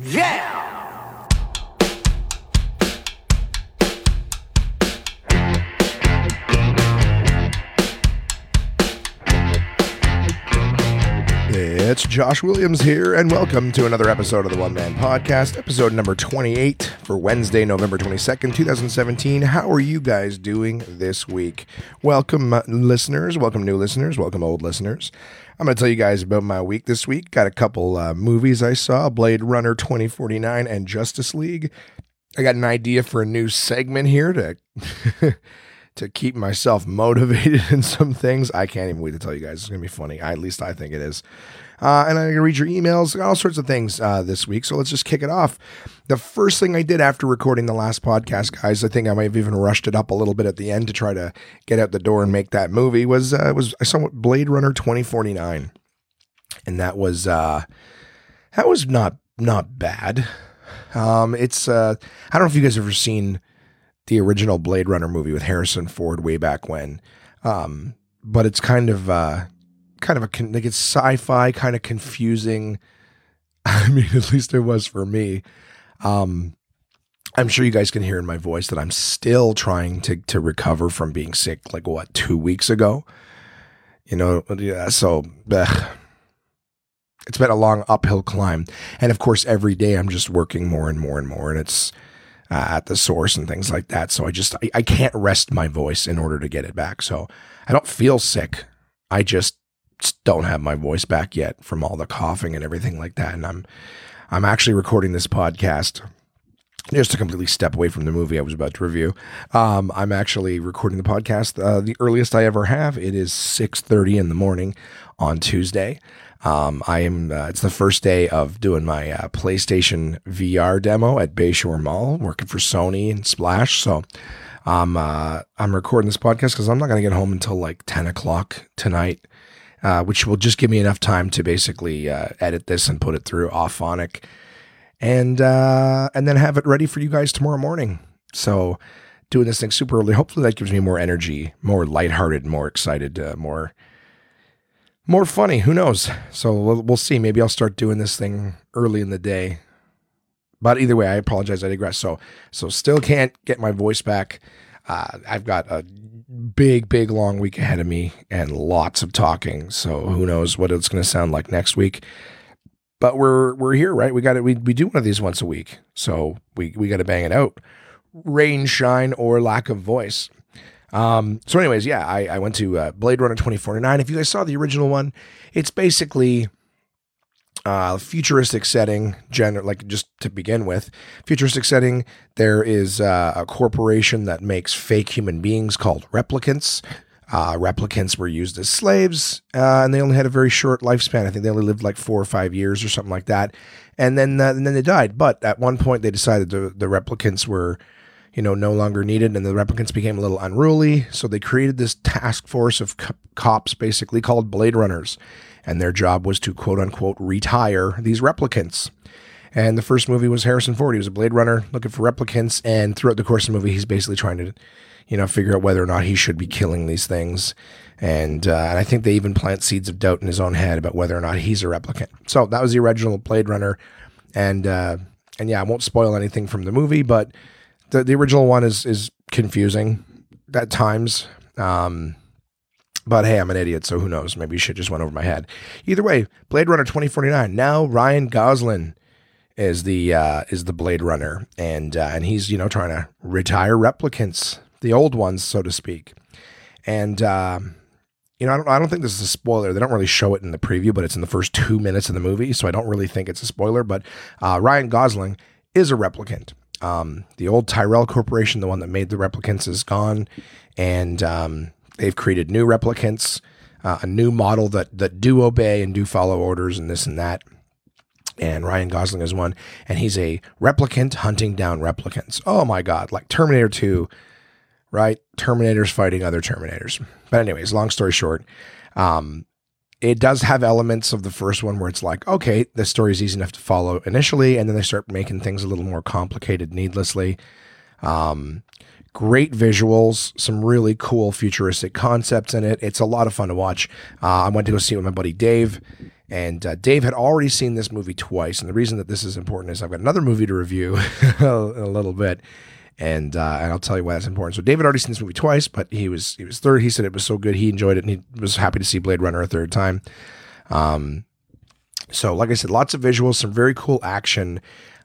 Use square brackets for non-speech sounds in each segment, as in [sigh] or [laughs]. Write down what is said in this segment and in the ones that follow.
Yeah! It's Josh Williams here, and welcome to another episode of the One Man Podcast, episode number 28 for Wednesday, November 22nd, 2017. How are you guys doing this week? Welcome, uh, listeners. Welcome, new listeners. Welcome, old listeners. I'm going to tell you guys about my week this week. Got a couple uh, movies I saw Blade Runner 2049 and Justice League. I got an idea for a new segment here to. [laughs] to keep myself motivated [laughs] in some things. I can't even wait to tell you guys. It's going to be funny. I, at least I think it is. Uh, and I'm going to read your emails, all sorts of things uh, this week. So let's just kick it off. The first thing I did after recording the last podcast, guys, I think I might have even rushed it up a little bit at the end to try to get out the door and make that movie. Was uh, was I saw Blade Runner 2049, and that was uh, that was not not bad. Um, it's uh, I don't know if you guys have ever seen the original Blade Runner movie with Harrison Ford way back when. Um, but it's kind of uh, kind of a like it's sci-fi, kind of confusing. [laughs] I mean, at least it was for me. Um, I'm sure you guys can hear in my voice that I'm still trying to to recover from being sick. Like what, two weeks ago? You know, yeah. So. It's been a long uphill climb. And of course, every day I'm just working more and more and more. And it's, uh, at the source and things like that. So I just I, I can't rest my voice in order to get it back. So I don't feel sick. I just don't have my voice back yet from all the coughing and everything like that. And I'm I'm actually recording this podcast just to completely step away from the movie I was about to review. Um, I'm actually recording the podcast uh, the earliest I ever have. It is 6:30 in the morning on Tuesday. Um, I am. Uh, it's the first day of doing my uh, PlayStation VR demo at Bayshore Mall, working for Sony and Splash. So, I'm uh, I'm recording this podcast because I'm not going to get home until like 10 o'clock tonight, uh, which will just give me enough time to basically uh, edit this and put it through Auphonic, and uh, and then have it ready for you guys tomorrow morning. So, doing this thing super early. Hopefully, that gives me more energy, more lighthearted, more excited, more more funny. Who knows? So we'll, we'll see. Maybe I'll start doing this thing early in the day. But either way, I apologize. I digress. So so still can't get my voice back. Uh, I've got a big, big, long week ahead of me and lots of talking. So who knows what it's going to sound like next week? But we're we're here, right? We got it. We we do one of these once a week, so we we got to bang it out. Rain, shine, or lack of voice. Um, so, anyways, yeah, I, I went to uh, Blade Runner 2049. If you guys saw the original one, it's basically uh, futuristic setting, gen- like just to begin with, futuristic setting. There is uh, a corporation that makes fake human beings called replicants. Uh, replicants were used as slaves, uh, and they only had a very short lifespan. I think they only lived like four or five years or something like that, and then uh, and then they died. But at one point, they decided the the replicants were you know, no longer needed, and the replicants became a little unruly. So they created this task force of co- cops, basically called Blade Runners, and their job was to quote unquote retire these replicants. And the first movie was Harrison Ford. He was a Blade Runner looking for replicants, and throughout the course of the movie, he's basically trying to, you know, figure out whether or not he should be killing these things. And, uh, and I think they even plant seeds of doubt in his own head about whether or not he's a replicant. So that was the original Blade Runner, and uh, and yeah, I won't spoil anything from the movie, but the, the original one is is confusing at times. Um, but hey, I'm an idiot, so who knows? Maybe shit just went over my head. Either way, Blade Runner 2049. Now Ryan Gosling is the uh, is the Blade Runner, and uh, and he's you know trying to retire replicants, the old ones, so to speak. And uh, you know, I don't I don't think this is a spoiler. They don't really show it in the preview, but it's in the first two minutes of the movie, so I don't really think it's a spoiler. But uh, Ryan Gosling is a replicant, um, the old Tyrell Corporation, the one that made the replicants, is gone, and um, they've created new replicants, uh, a new model that that do obey and do follow orders and this and that. And Ryan Gosling is one, and he's a replicant hunting down replicants. Oh my God, like Terminator 2, right? Terminators fighting other Terminators. But, anyways, long story short, um, it does have elements of the first one where it's like, okay, the story is easy enough to follow initially, and then they start making things a little more complicated needlessly. Um, great visuals, some really cool futuristic concepts in it. It's a lot of fun to watch. Uh, I went to go see it with my buddy Dave, And uh, Dave had already seen this movie twice, and the reason that this is important is I've got another movie to review [laughs] in a little bit, and uh, and I'll tell you why that's important. So David already seen this movie twice, but he was he was third. He said it was so good, he enjoyed it, and he was happy to see Blade Runner a third time. Um, so like I said, lots of visuals, some very cool action.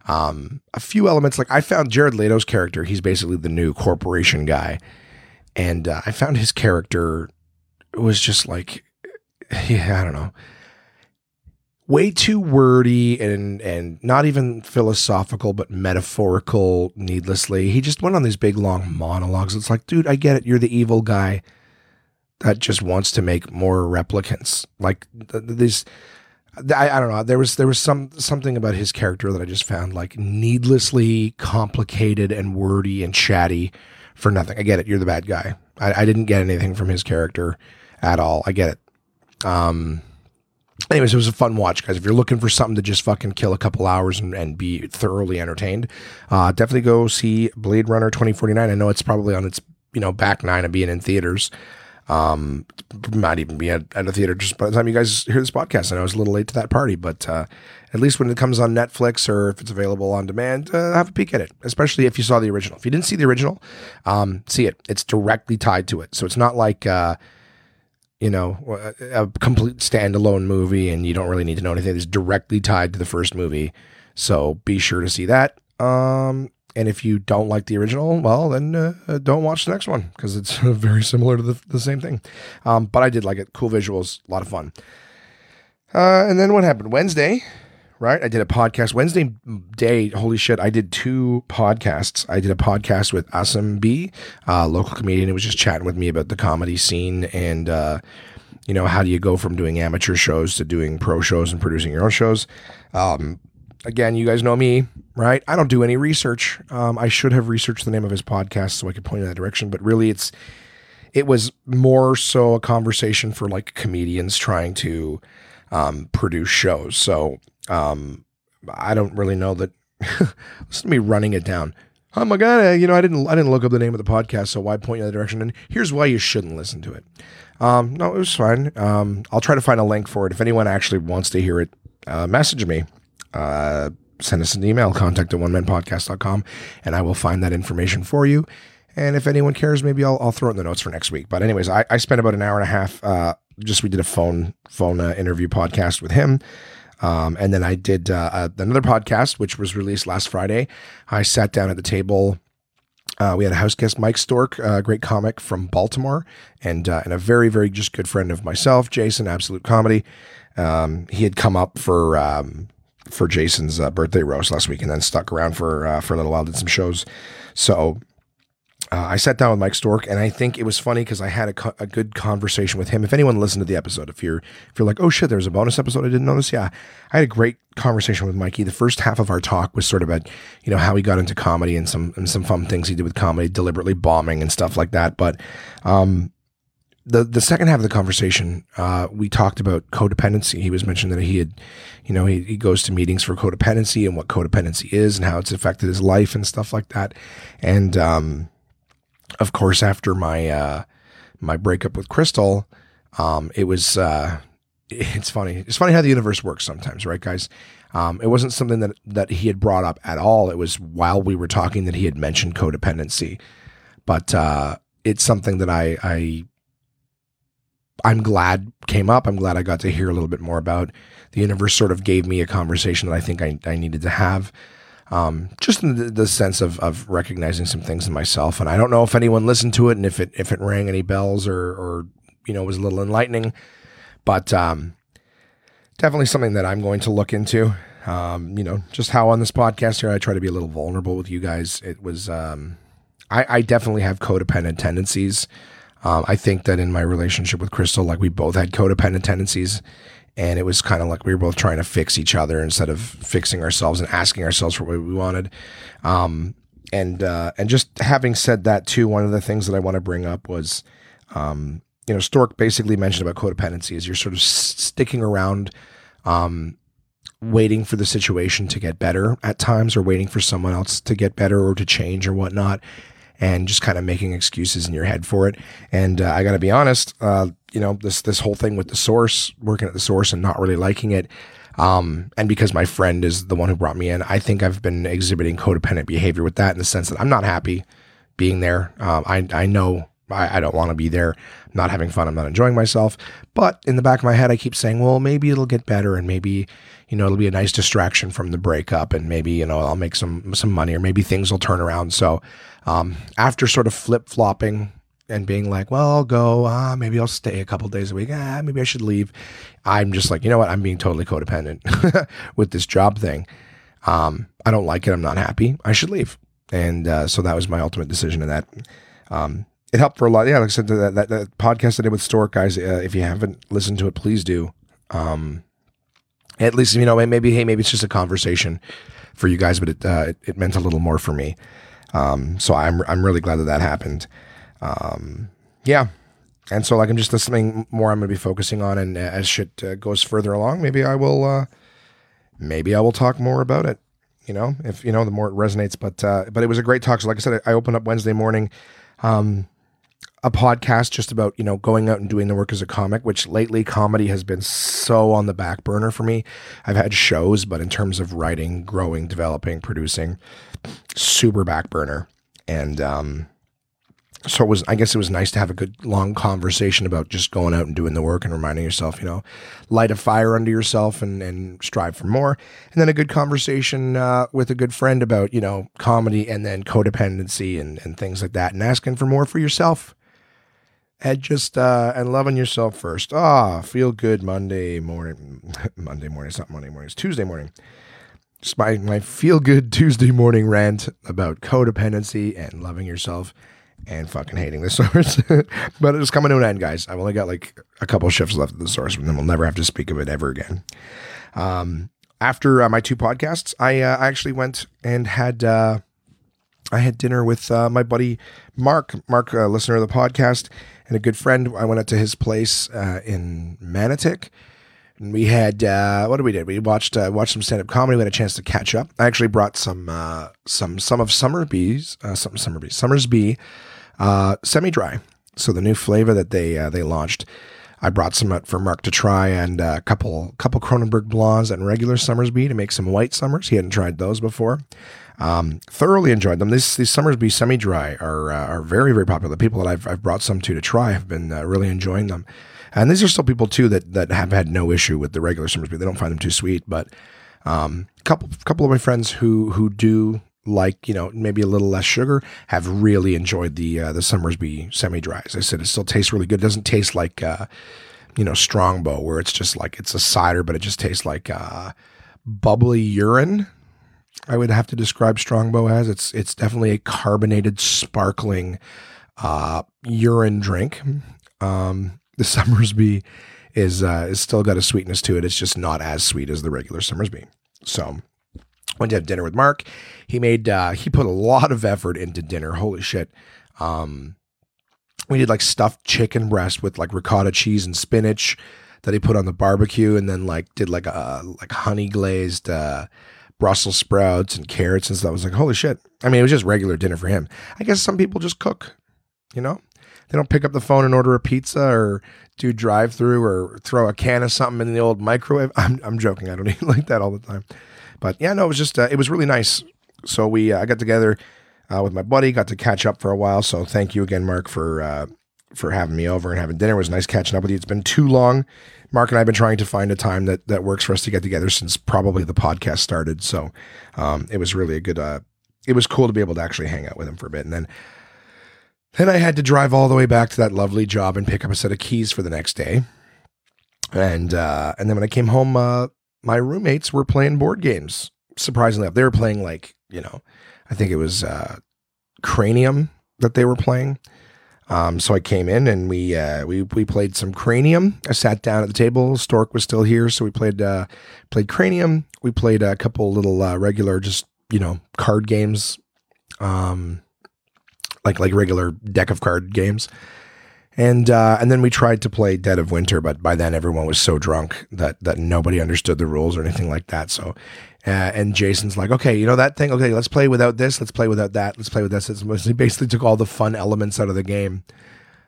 Um, a few elements like I found Jared Leto's character. He's basically the new corporation guy, and uh, I found his character was just like, [laughs] yeah, I don't know, way too wordy and and not even philosophical, but metaphorical needlessly. He just went on these big long monologues. It's like, dude, I get it. You're the evil guy that just wants to make more replicants. Like th- these I, I don't know. There was there was some something about his character that I just found like needlessly complicated and wordy and chatty for nothing. I get it. You're the bad guy. I, I didn't get anything from his character at all. I get it. Um. Anyways, it was a fun watch, guys. If you're looking for something to just fucking kill a couple hours and, and be thoroughly entertained, uh, definitely go see Blade Runner 2049. I know it's probably on its you know back nine of being in theaters. Um, might even be at, at a theater just by the time you guys hear this podcast. I know I was a little late to that party, but uh, at least when it comes on Netflix or if it's available on demand, uh, have a peek at it. Especially if you saw the original. If you didn't see the original, um, see it. It's directly tied to it, so it's not like. Uh, you know, a, a complete standalone movie, and you don't really need to know anything. It's directly tied to the first movie, so be sure to see that. Um, and if you don't like the original, well, then uh, uh don't watch the next one because it's [laughs] very similar to the, the same thing. Um, but I did like it. Cool visuals, a lot of fun. Uh, and then what happened? Wednesday, right? I did a podcast. Wednesday day, holy shit, I did two podcasts. I did a podcast with Asim B, uh, local comedian who was just chatting with me about the comedy scene and, uh, you know, how do you go from doing amateur shows to doing pro shows and producing your own shows? Um, again, you guys know me, right? I don't do any research. Um, I should have researched the name of his podcast so I could point in that direction, but really, it's it was more so a conversation for like comedians trying to um, produce shows. So um, I don't really know that. [laughs] listen to me running it down. Oh my god! You know, I didn't I didn't look up the name of the podcast, so why point you in that direction? And here's why you shouldn't listen to it. Um, no, it was fine. Um, I'll try to find a link for it. If anyone actually wants to hear it, uh, message me uh, send us an email, contact at onemanpodcast.com, and I will find that information for you. And if anyone cares, maybe I'll, I'll throw it in the notes for next week. But anyways, I, I spent about an hour and a half. Uh, just we did a phone phone uh, interview podcast with him. Um, and then I did uh, uh another podcast, which was released last Friday. I sat down at the table. Uh, we had a house guest, Mike Stork, a great comic from Baltimore, and uh, and a very very just good friend of myself, Jason, Absolute Comedy. Um, he had come up for um, for Jason's uh, birthday roast last week, and then stuck around for uh, for a little while, did some shows. So uh, I sat down with Mike Stork, and I think it was funny because I had a, co- a, good conversation with him. If anyone listened to the episode, if you're if you're like, oh shit, there's a bonus episode I didn't notice, yeah, I had a great conversation with Mikey. The first half of our talk was sort of about you know how he got into comedy and some and some fun things he did with comedy, deliberately bombing and stuff like that. But um, the the second half of the conversation, uh, we talked about codependency. He was mentioning that he had, you know, he, he goes to meetings for codependency and what codependency is and how it's affected his life and stuff like that. And um, of course, after my uh, my breakup with Crystal, um, it was uh, [laughs] it's funny. It's funny how the universe works sometimes, right, guys? Um, it wasn't something that that he had brought up at all. It was while we were talking that he had mentioned codependency, but uh, it's something that I I I'm glad came up. I'm glad I got to hear a little bit more about. The universe sort of gave me a conversation that I think I, I needed to have. Um, just in the, the, sense of, of recognizing some things in myself. And I don't know if anyone listened to it and if it if it rang any bells or or you know was a little enlightening, but um, definitely something that I'm going to look into. Um, you know, just how on this podcast here I try to be a little vulnerable with you guys. It was um, I, I definitely have codependent tendencies. Um, I think that in my relationship with Crystal, like we both had codependent tendencies, and it was kind of like we were both trying to fix each other instead of fixing ourselves and asking ourselves for what we wanted. Um, and uh, and just having said that too, one of the things that I want to bring up was, um, you know, Stork basically mentioned about codependency is you're sort of s- sticking around, um, waiting for the situation to get better at times, or waiting for someone else to get better or to change or whatnot. And just kind of making excuses in your head for it. And uh, I got to be honest, uh, you know, this this whole thing with the source, working at the source and not really liking it. Um, and because my friend is the one who brought me in, I think I've been exhibiting codependent behavior with that in the sense that I'm not happy being there. Um, I I know I, I don't want to be there. I'm not having fun. I'm not enjoying myself. But in the back of my head, I keep saying, well, maybe it'll get better, and maybe you know it'll be a nice distraction from the breakup, and maybe you know I'll make some some money, or maybe things will turn around. So um, after sort of flip flopping and being like, well, I'll go. Ah, maybe I'll stay a couple days a week. Ah, maybe I should leave. I'm just like, you know what? I'm being totally codependent [laughs] with this job thing. Um, I don't like it. I'm not happy. I should leave. And uh, so that was my ultimate decision in that. Um, it helped for a lot. Yeah, like I said, that, that, that podcast I did with Stork, guys, uh, if you haven't listened to it, please do. Um, at least, you know, maybe, hey, maybe it's just a conversation for you guys, but it, uh, it, meant a little more for me. Um, so I'm, I'm really glad that that happened. Um, yeah. And so, like, I'm just, that's something more I'm going to be focusing on. And as shit uh, goes further along, maybe I will, uh, maybe I will talk more about it. You know, if you know, the more it resonates. But uh, but it was a great talk. So, like I said, I opened up Wednesday morning. Um, a podcast just about you know going out and doing the work as a comic which lately comedy has been so on the back burner for me. I've had shows but in terms of writing growing developing producing super back burner. And um so it was i guess it was nice to have a good long conversation about just going out and doing the work and reminding yourself you know light a fire under yourself and and strive for more. And then a good conversation uh, with a good friend about you know comedy and then codependency and and things like that and asking for more for yourself and just uh, and loving yourself first. Ah, feel good Monday morning. [laughs] Monday morning. It's not Monday morning. It's Tuesday morning. Just my my feel good Tuesday morning rant about codependency and loving yourself and fucking hating the [laughs] source. but it's coming to an end, guys. I've only got like a couple shifts left of the source, and then we'll never have to speak of it ever again. Um, after uh, my two podcasts, I uh, actually went and had. Uh, I had dinner with uh, my buddy Mark, Mark, uh, listener of the podcast, and a good friend. I went out to his place uh, in Manotick. And we had uh, what did we did? We watched uh, watched some stand up comedy. We had a chance to catch up. I actually brought some uh, some some of Summerbee's uh, some Summerbee's Somersby uh, semi dry. So the new flavor that they uh, they launched. I brought some out for Mark to try and a couple couple Kronenbourg blondes and regular Somersby to make some white summers. He hadn't tried those before. Um, thoroughly enjoyed them. These these Somersby semi dry are uh, are very very popular. The people that I've I've brought some to to try have been uh, really enjoying them. And these are still people too that that have had no issue with the regular Somersby. They don't find them too sweet, but um, a couple couple of my friends who who do like you know maybe a little less sugar have really enjoyed the uh, the Somersby semi dries. I said it still tastes really good. It doesn't taste like uh, you know Strongbow where it's just like it's a cider, but it just tastes like uh, bubbly urine I would have to describe Strongbow as. It's it's definitely a carbonated, sparkling uh, urine drink. Um, the [laughs] Somersby is uh, is still got a sweetness to it. It's just not as sweet as the regular Somersby. So went to have dinner with Mark. He made uh, he put a lot of effort into dinner. Holy shit. Um, we did like stuffed chicken breast with like ricotta cheese and spinach that he put on the barbecue, and then like did like a like honey glazed uh, Brussels sprouts and carrots and stuff. I was like, holy shit. I mean, it was just regular dinner for him. I guess some people just cook, you know? They don't pick up the phone and order a pizza or do drive through or throw a can of something in the old microwave. [laughs] I'm, I'm joking. I don't [laughs] eat like that all the time. But yeah, no, it was just, uh, it was really nice. So we, uh, I got together uh, with my buddy, got to catch up for a while. So thank you again, Mark, for, uh, for having me over and having dinner. It was nice catching up with you. It's been too long Mark and I have been trying to find a time that that works for us to get together since probably the podcast started. So um, it was really a good. Uh, it was cool to be able to actually hang out with him for a bit, and then then I had to drive all the way back to that lovely job and pick up a set of keys for the next day. And uh, and then when I came home, uh, my roommates were playing board games. Surprisingly enough, they were playing like you know, I think it was uh, Cranium that they were playing. Um, so I came in and we uh, we we played some Cranium. I sat down at the table. Stork was still here, so we played uh, played Cranium. We played a couple little uh, regular, just you know, card games, um, like like regular deck of card games. And uh, and then we tried to play Dead of Winter, but by then everyone was so drunk that that nobody understood the rules or anything like that. So Uh, and Jason's like, okay, you know that thing? Okay, let's play without this. Let's play without that. Let's play with this. It's, [laughs] he basically took all the fun elements out of the game.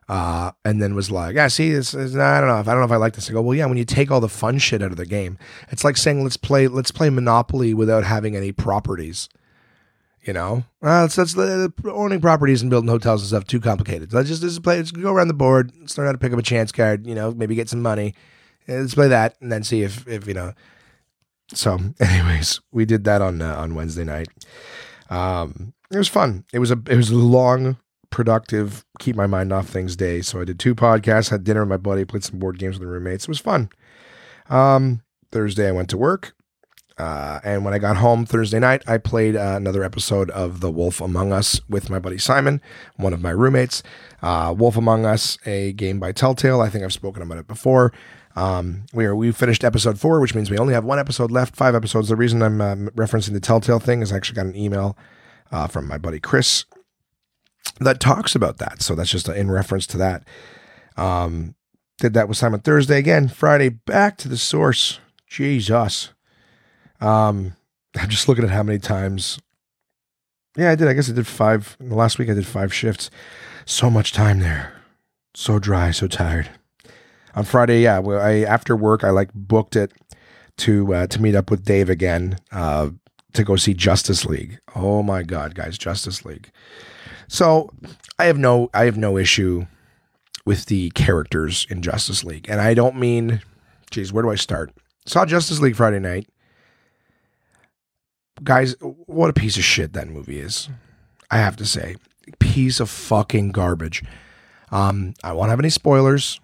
Uh, and then was like, yeah, see, it's, it's, I don't know if I don't know if I like this. I go, well, yeah, when you take all the fun shit out of the game, it's like saying let's play let's play Monopoly without having any properties. You know, uh, uh, owning properties and building hotels and stuff too complicated. Let's just, just play. Let's go around the board. Learn how to pick up a chance card. You know, maybe get some money. Let's play that and then see if if you know so, [laughs] anyways, we did that on uh, on Wednesday night. Um, it was fun. It was a it was a long, productive, keep my mind off things day. So I did two podcasts, had dinner with my buddy, played some board games with the roommates. It was fun. Um, Thursday I went to work. Uh, and when I got home Thursday night, I played uh, another episode of The Wolf Among Us with my buddy Simon, one of my roommates. Uh, Wolf Among Us, a game by Telltale. I think I've spoken about it before. Um, we are we finished episode four, which means we only have one episode left. Five episodes. The reason I'm um, referencing the Telltale thing is I actually got an email uh, from my buddy Chris that talks about that. So that's just in reference to that. Um, did that with Simon Thursday again. Friday back to the source. Jesus. Um, I'm just looking at how many times. Yeah, I did. I guess I did five. Last week I did five shifts. So much time there. So dry. So tired on Friday, yeah, I after work I like booked it to uh, to meet up with Dave again uh, to go see Justice League. Oh my God, guys, Justice League. So I have no I have no issue with the characters in Justice League, and I don't mean, geez, where do I start? Saw Justice League Friday night. Guys, what a piece of shit that movie is. I have to say, piece of fucking garbage. Um, I won't have any spoilers.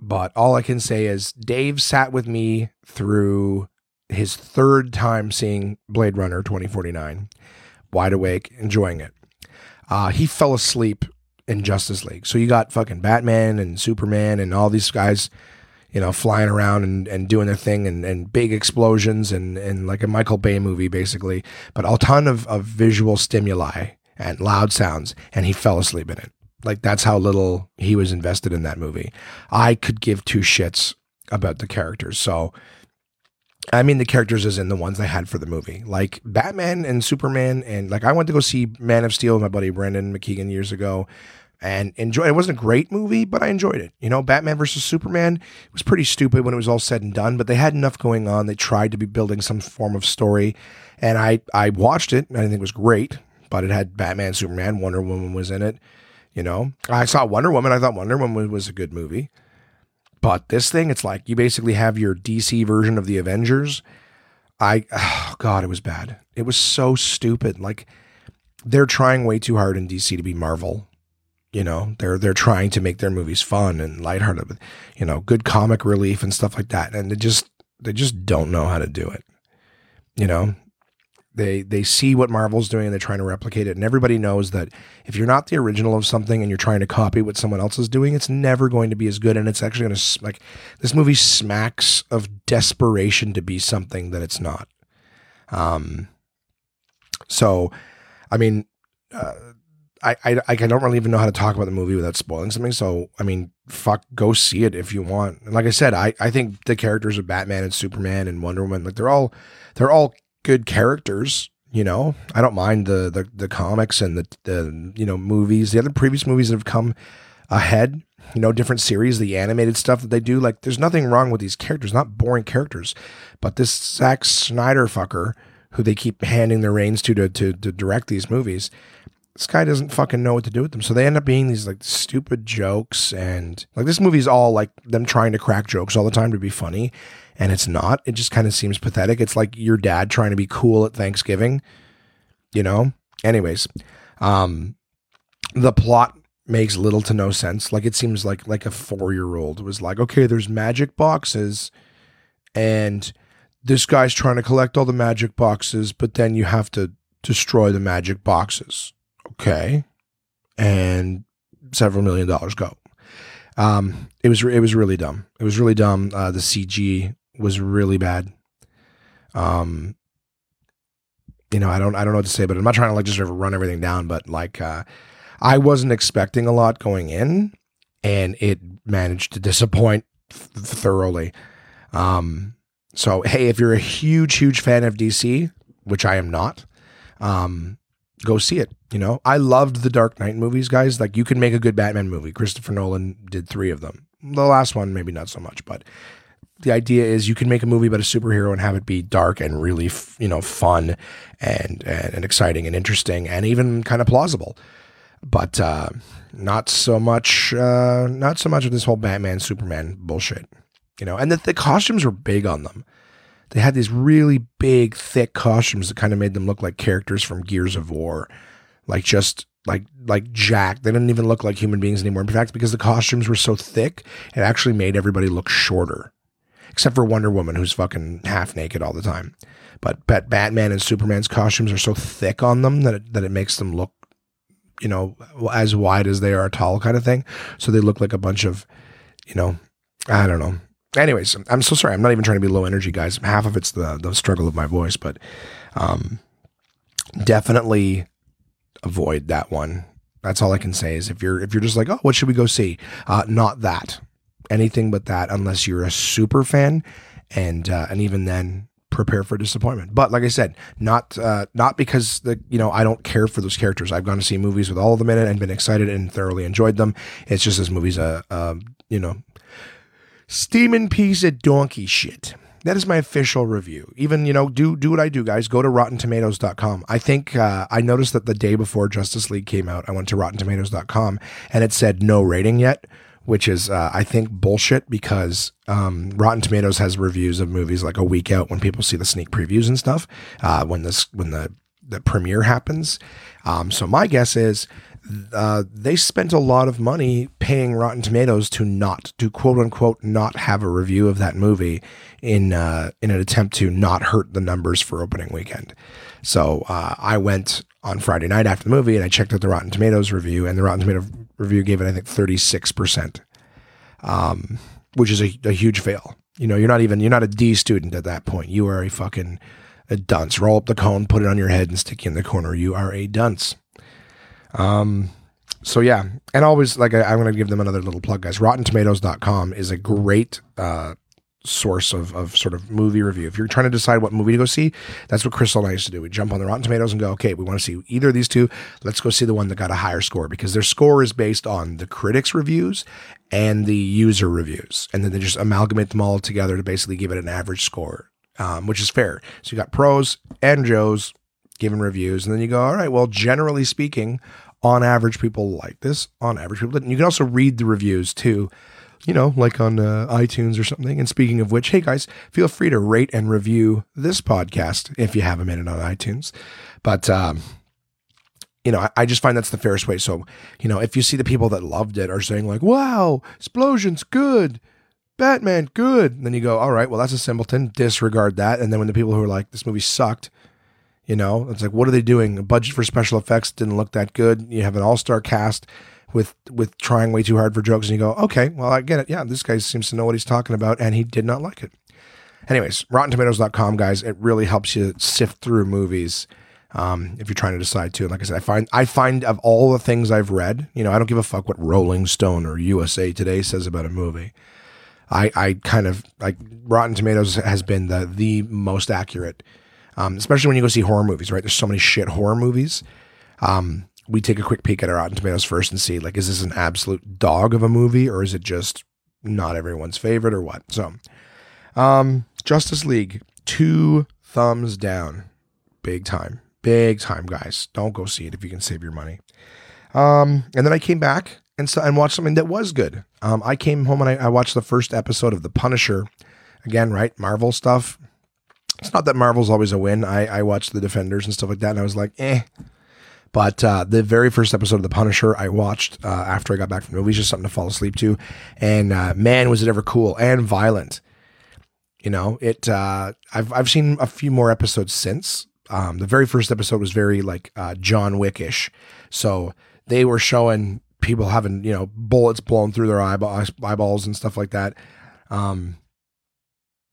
But all I can say is Dave sat with me through his third time seeing Blade Runner 2049, wide awake, enjoying it. Uh, he fell asleep in Justice League. So you got fucking Batman and Superman and all these guys, you know, flying around and, and doing their thing and, and big explosions and, and like a Michael Bay movie, basically, but a ton of, of visual stimuli and loud sounds. And he fell asleep in it. Like that's how little he was invested in that movie. I could give two shits about the characters. So I mean the characters as in the ones I had for the movie. Like Batman and Superman and like I went to go see Man of Steel with my buddy Brendan McKeegan years ago and enjoyed it wasn't a great movie, but I enjoyed it. You know, Batman versus Superman was pretty stupid when it was all said and done, but they had enough going on. They tried to be building some form of story. And I I watched it and I think it was great, but it had Batman, Superman, Wonder Woman was in it. You know, I saw Wonder Woman. I thought Wonder Woman was a good movie. But this thing, it's like you basically have your DC version of the Avengers. I, oh God, it was bad. It was so stupid. Like they're trying way too hard in DC to be Marvel. You know, they're they're trying to make their movies fun and lighthearted with, you know, good comic relief and stuff like that. And they just they just don't know how to do it. You know, they they see what Marvel's doing and they're trying to replicate it. And everybody knows that if you're not the original of something and you're trying to copy what someone else is doing, it's never going to be as good. And it's actually going to like this movie smacks of desperation to be something that it's not. Um. So, I mean, uh, I, I I don't really even know how to talk about the movie without spoiling something. So I mean, fuck, go see it if you want. And like I said, I I think the characters of Batman and Superman and Wonder Woman, like they're all they're all good characters. You know, I don't mind the the, the comics and the the you know movies, the other previous movies that have come ahead. You know, different series, the animated stuff that they do. Like, there's nothing wrong with these characters, not boring characters. But this Zack Snyder fucker, who they keep handing the reins to to to, to direct these movies, this guy doesn't fucking know what to do with them. So they end up being these like stupid jokes and like this movie's all like them trying to crack jokes all the time to be funny and it's not. It just kind of seems pathetic. It's like your dad trying to be cool at Thanksgiving, you know? Anyways, um, the plot makes little to no sense. Like it seems like like a four year old was like, okay, there's magic boxes, and this guy's trying to collect all the magic boxes, but then you have to destroy the magic boxes. Okay, and several million dollars go. Um, it was it was really dumb. It was really dumb. Uh, the CG was really bad. Um, you know, I don't I don't know what to say, but I'm not trying to like just run everything down, but like uh, I wasn't expecting a lot going in, and it managed to disappoint th- thoroughly. Um, So, hey, if you're a huge, huge fan of DC, which I am not, um, go see it. You know, I loved the Dark Knight movies, guys. Like, you can make a good Batman movie. Christopher Nolan did three of them. The last one, maybe not so much, but the idea is you can make a movie about a superhero and have it be dark and really, f- you know, fun and, and, and exciting and interesting and even kind of plausible. But uh, not so much, uh, not so much of this whole Batman Superman bullshit. You know, and the, the costumes were big on them. They had these really big, thick costumes that kind of made them look like characters from Gears of War, like just like like Jack. They didn't even look like human beings anymore. In fact, because the costumes were so thick, it actually made everybody look shorter, except for Wonder Woman, who's fucking half naked all the time. But but Batman and Superman's costumes are so thick on them that it, that it makes them look, you know, as wide as they are tall, kind of thing. So they look like a bunch of, you know, I don't know. Anyways, I'm so sorry. I'm not even trying to be low energy, guys. Half of it's the the struggle of my voice, but um, definitely avoid that one. That's all I can say. Is if you're if you're just like, oh, what should we go see? Uh, not that. Anything but that, unless you're a super fan, and uh, and even then, prepare for disappointment. But like I said, not uh, not because the you know I don't care for those characters. I've gone to see movies with all of them in it and been excited and thoroughly enjoyed them. It's just this movie's a, a you know steaming piece of donkey shit. That is my official review. Even, you know, do do what I do, guys. Go to rottentomatoes.com. I think uh, I noticed that the day before Justice League came out, I went to rottentomatoes.com and it said no rating yet, which is, uh, I think, bullshit because um, Rotten Tomatoes has reviews of movies like a week out when people see the sneak previews and stuff, uh, when this when the the premiere happens. Um, so my guess is uh, they spent a lot of money paying Rotten Tomatoes to not to quote unquote not have a review of that movie in uh, in an attempt to not hurt the numbers for opening weekend. So uh, I went on Friday night after the movie and I checked out the Rotten Tomatoes review, and the Rotten Tomato review gave it I think thirty six percent, um, which is a, a huge fail. You know, you're not even you're not a D student at that point. You are a fucking a dunce. Roll up the cone, put it on your head, and stick you in the corner. You are a dunce. Um, so yeah, and always like I, am going to give them another little plug, guys. RottenTomatoes.com is a great uh, source of, of sort of movie review. If you're trying to decide what movie to go see, that's what Crystal and I used to do. We jump on the Rotten Tomatoes and go, okay, we want to see either of these two. Let's go see the one that got a higher score because their score is based on the critics' reviews and the user reviews, and then they just amalgamate them all together to basically give it an average score, um, which is fair. So you got pros and Joes giving reviews, and then you go, all right, well, generally speaking, on average, people like this. On average, people didn't. You can also read the reviews too, you know, like on uh, iTunes or something. And speaking of which, hey guys, feel free to rate and review this podcast if you have a minute on iTunes. But, um, you know, I, I just find that's the fairest way. So, you know, if you see the people that loved it are saying, like, wow, explosions, good. Batman, good. And then you go, all right, well, that's a simpleton. Disregard that. And then when the people who are like, this movie sucked, you know, it's like, what are they doing? A budget for special effects didn't look that good. You have an all star cast with with trying way too hard for jokes, and you go, okay, well, I get it. Yeah, this guy seems to know what he's talking about, and he did not like it. Anyways, rotten RottenTomatoes.com, guys, it really helps you sift through movies. Um, if you're trying to decide to, and like I said, I find I find of all the things I've read, you know, I don't give a fuck what Rolling Stone or USA Today says about a movie. I, I kind of like Rotten Tomatoes has been the the most accurate um, especially when you go see horror movies, right? There's so many shit horror movies. Um, we take a quick peek at our Rotten Tomatoes first and see, like, is this an absolute dog of a movie or is it just not everyone's favorite or what? So, um, Justice League, two thumbs down. Big time. Big time, guys. Don't go see it if you can save your money. Um, and then I came back and, so, and watched something that was good. Um, I came home and I, I watched the first episode of The Punisher. Again, right? Marvel stuff. It's not that Marvel's always a win. I, I watched the Defenders and stuff like that, and I was like, eh. But uh, the very first episode of The Punisher I watched uh, after I got back from the movies, just something to fall asleep to. And uh, man, was it ever cool and violent. You know, it. Uh, I've I've seen a few more episodes since. Um, the very first episode was very like uh, John Wickish, so they were showing people having you know bullets blown through their eyeballs, and stuff like that. Um,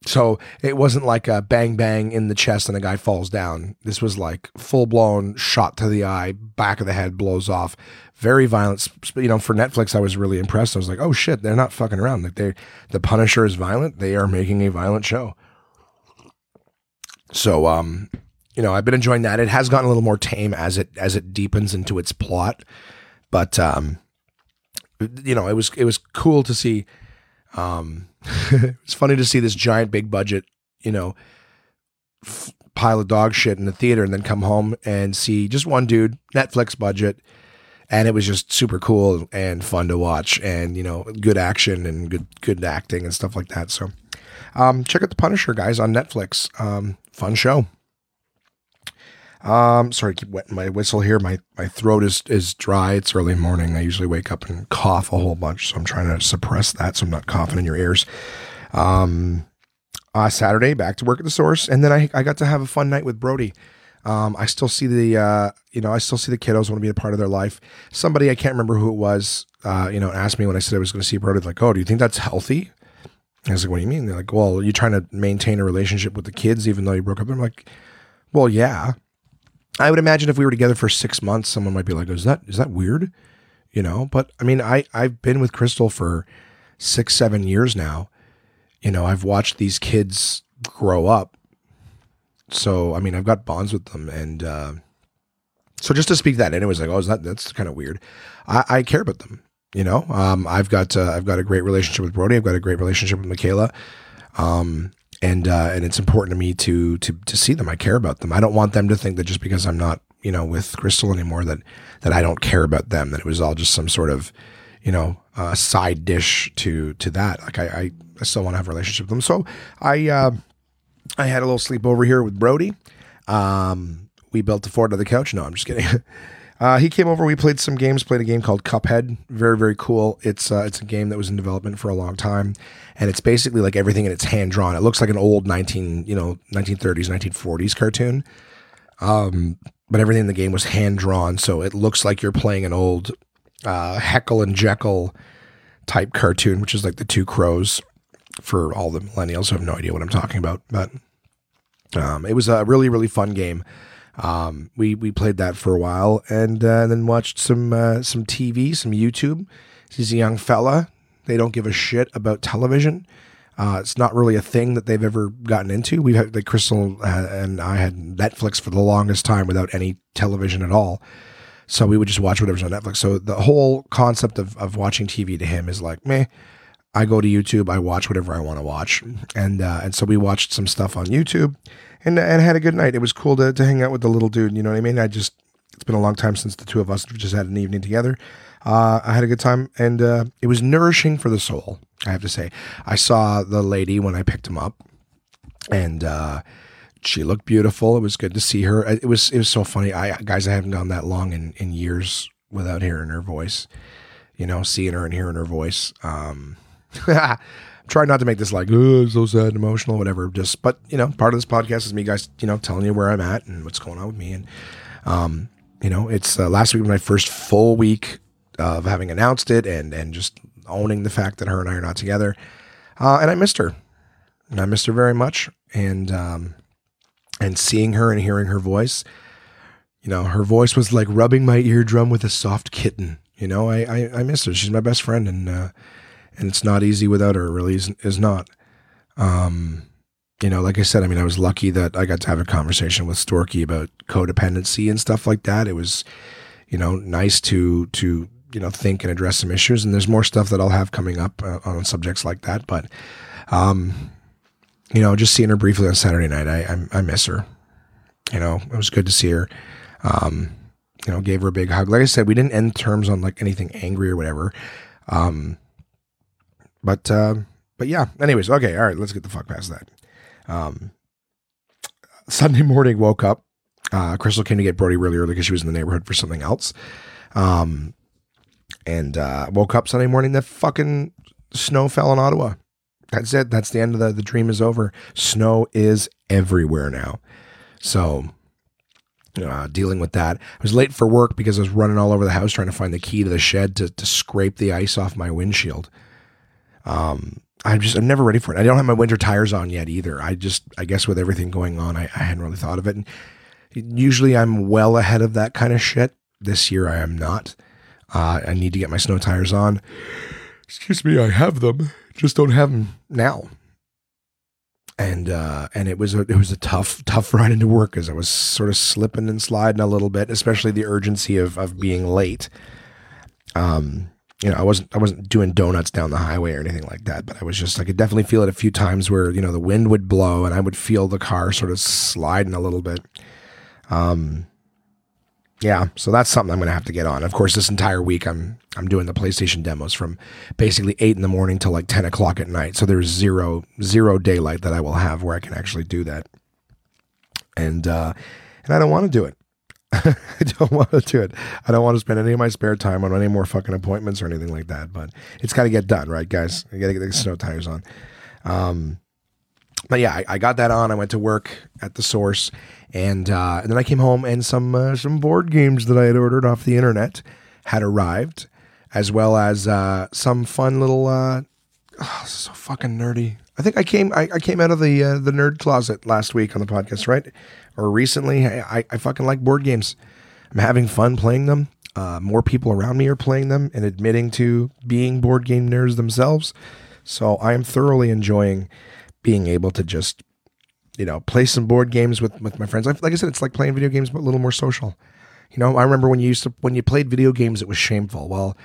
so it wasn't like a bang bang in the chest and a guy falls down. This was like full blown shot to the eye, back of the head blows off. Very violent. You know, for Netflix, I was really impressed. I was like, oh shit, they're not fucking around. Like they, the Punisher is violent. They are making a violent show. So, um, you know, I've been enjoying that. It has gotten a little more tame as it as it deepens into its plot, but um, you know, it was it was cool to see. Um, [laughs] it's funny to see this giant, big budget, you know, f- pile of dog shit in the theater, and then come home and see just one dude, Netflix budget, and it was just super cool and fun to watch, and you know, good action and good good acting and stuff like that. So, um, check out the Punisher guys on Netflix. Um, fun show. Um, sorry, keep wetting my whistle here. My my throat is is dry. It's early morning. I usually wake up and cough a whole bunch, so I'm trying to suppress that so I'm not coughing in your ears. Um, uh, Saturday back to work at the source, and then I I got to have a fun night with Brody. Um, I still see the uh, you know, I still see the kiddos want to be a part of their life. Somebody I can't remember who it was, uh, you know, asked me when I said I was going to see Brody, like, oh, do you think that's healthy? I was like, what do you mean? They're like, well, you're trying to maintain a relationship with the kids even though you broke up. And I'm like, well, yeah. I would imagine if we were together for six months, someone might be like, "Is that is that weird?" You know. But I mean, I I've been with Crystal for six seven years now. You know, I've watched these kids grow up. So I mean, I've got bonds with them, and uh, so just to speak that, and it was like, "Oh, is that that's kind of weird?" I, I care about them. You know, um, I've got uh, I've got a great relationship with Brody. I've got a great relationship with Michaela. Um, and uh, and it's important to me to to to see them. I care about them. I don't want them to think that just because I'm not you know with Crystal anymore that that I don't care about them. That it was all just some sort of you know uh, side dish to to that. Like I I, I still want to have a relationship with them. So I uh, I had a little sleepover here with Brody. Um, we built a fort on the couch. No, I'm just kidding. [laughs] Uh, he came over. We played some games. Played a game called Cuphead. Very very cool. It's uh, it's a game that was in development for a long time, and it's basically like everything in its hand drawn. It looks like an old 19 you know 1930s 1940s cartoon. Um, but everything in the game was hand drawn, so it looks like you're playing an old uh, Heckle and Jeckle type cartoon, which is like the two crows for all the millennials who have no idea what I'm talking about. But um, it was a really really fun game. Um, we we played that for a while, and, uh, then watched some uh, some TV, some YouTube. He's a young fella. They don't give a shit about television. Uh, it's not really a thing that they've ever gotten into. We've had like Crystal uh, and I had Netflix for the longest time without any television at all. So we would just watch whatever's on Netflix. So the whole concept of, of watching TV to him is like, meh. I go to YouTube, I watch whatever I want to watch, and uh, and so we watched some stuff on YouTube and and had a good night. It was cool to, to hang out with the little dude. You know what I mean? I just it's been a long time since the two of us just had an evening together. Uh, I had a good time, and uh, it was nourishing for the soul. I have to say, I saw the lady when I picked him up, and uh, she looked beautiful. It was good to see her. It was it was so funny. I guys, I haven't gone that long in in years without hearing her voice. You know, seeing her and hearing her voice. Um, [laughs] try not to make this like oh, so sad and emotional, whatever. Just, but you know, part of this podcast is me guys, you know, telling you where I'm at and what's going on with me. And um, you know, it's uh, last week was my first full week of having announced it and and just owning the fact that her and I are not together. Uh, and I missed her. And I missed her very much. And um, and seeing her and hearing her voice, you know, her voice was like rubbing my eardrum with a soft kitten. You know, I I, I miss her. She's my best friend, and uh, and it's not easy without her. It Really, is, is not. Um, you know, like I said, I mean, I was lucky that I got to have a conversation with Storky about codependency and stuff like that. It was, you know, nice to to you know think and address some issues. And there's more stuff that I'll have coming up uh, on subjects like that. But, um, you know, just seeing her briefly on Saturday night, I I, I miss her. You know, it was good to see her. Um, you know, gave her a big hug. Like I said, we didn't end terms on like anything angry or whatever. Um, but uh, but yeah. Anyways, okay, all right. Let's get the fuck past that. Um, Sunday morning, woke up. Uh, Crystal came to get Brody really early because she was in the neighborhood for something else. Um, and uh, woke up Sunday morning. The fucking snow fell in Ottawa. That's it. That's the end of the the dream is over. Snow is everywhere now. So uh, dealing with that. I was late for work because I was running all over the house trying to find the key to the shed to, to scrape the ice off my windshield. Um, I'm just I'm never ready for it. I don't have my winter tires on yet either. I just I guess with everything going on, I, I hadn't really thought of it. And usually I'm well ahead of that kind of shit. This year I am not. Uh, I need to get my snow tires on. Excuse me, I have them, just don't have them now. and uh, and it was a it was a tough tough ride into work as I was sort of slipping and sliding a little bit, especially the urgency of of being late. Um, you know, I wasn't I wasn't doing donuts down the highway or anything like that, but I was just I could definitely feel it a few times where you know the wind would blow and I would feel the car sort of sliding a little bit. Um, yeah, so that's something I'm going to have to get on. Of course, this entire week I'm I'm doing the PlayStation demos from basically eight in the morning till like ten o'clock at night. So there's zero zero daylight that I will have where I can actually do that, and uh, and I don't want to do it. [laughs] I don't want to do it. I don't want to spend any of my spare time on any more fucking appointments or anything like that. But it's got to get done, right, guys? I got to get the snow tires on. Um, but yeah, I, I, got that on. I went to work at the source, and uh, and then I came home and some uh, some board games that I had ordered off the internet had arrived, as well as uh, some fun little. Uh, [sighs] oh, so fucking nerdy. I think I came I, I came out of the uh, the nerd closet last week on the podcast, right? Or recently. I, I fucking like board games. I'm having fun playing them. Uh, more people around me are playing them and admitting to being board game nerds themselves. So I am thoroughly enjoying being able to just you know, play some board games with, with my friends. Like I said, it's like playing video games, but a little more social. You know, I remember when you used to when you played video games, it was shameful. Well,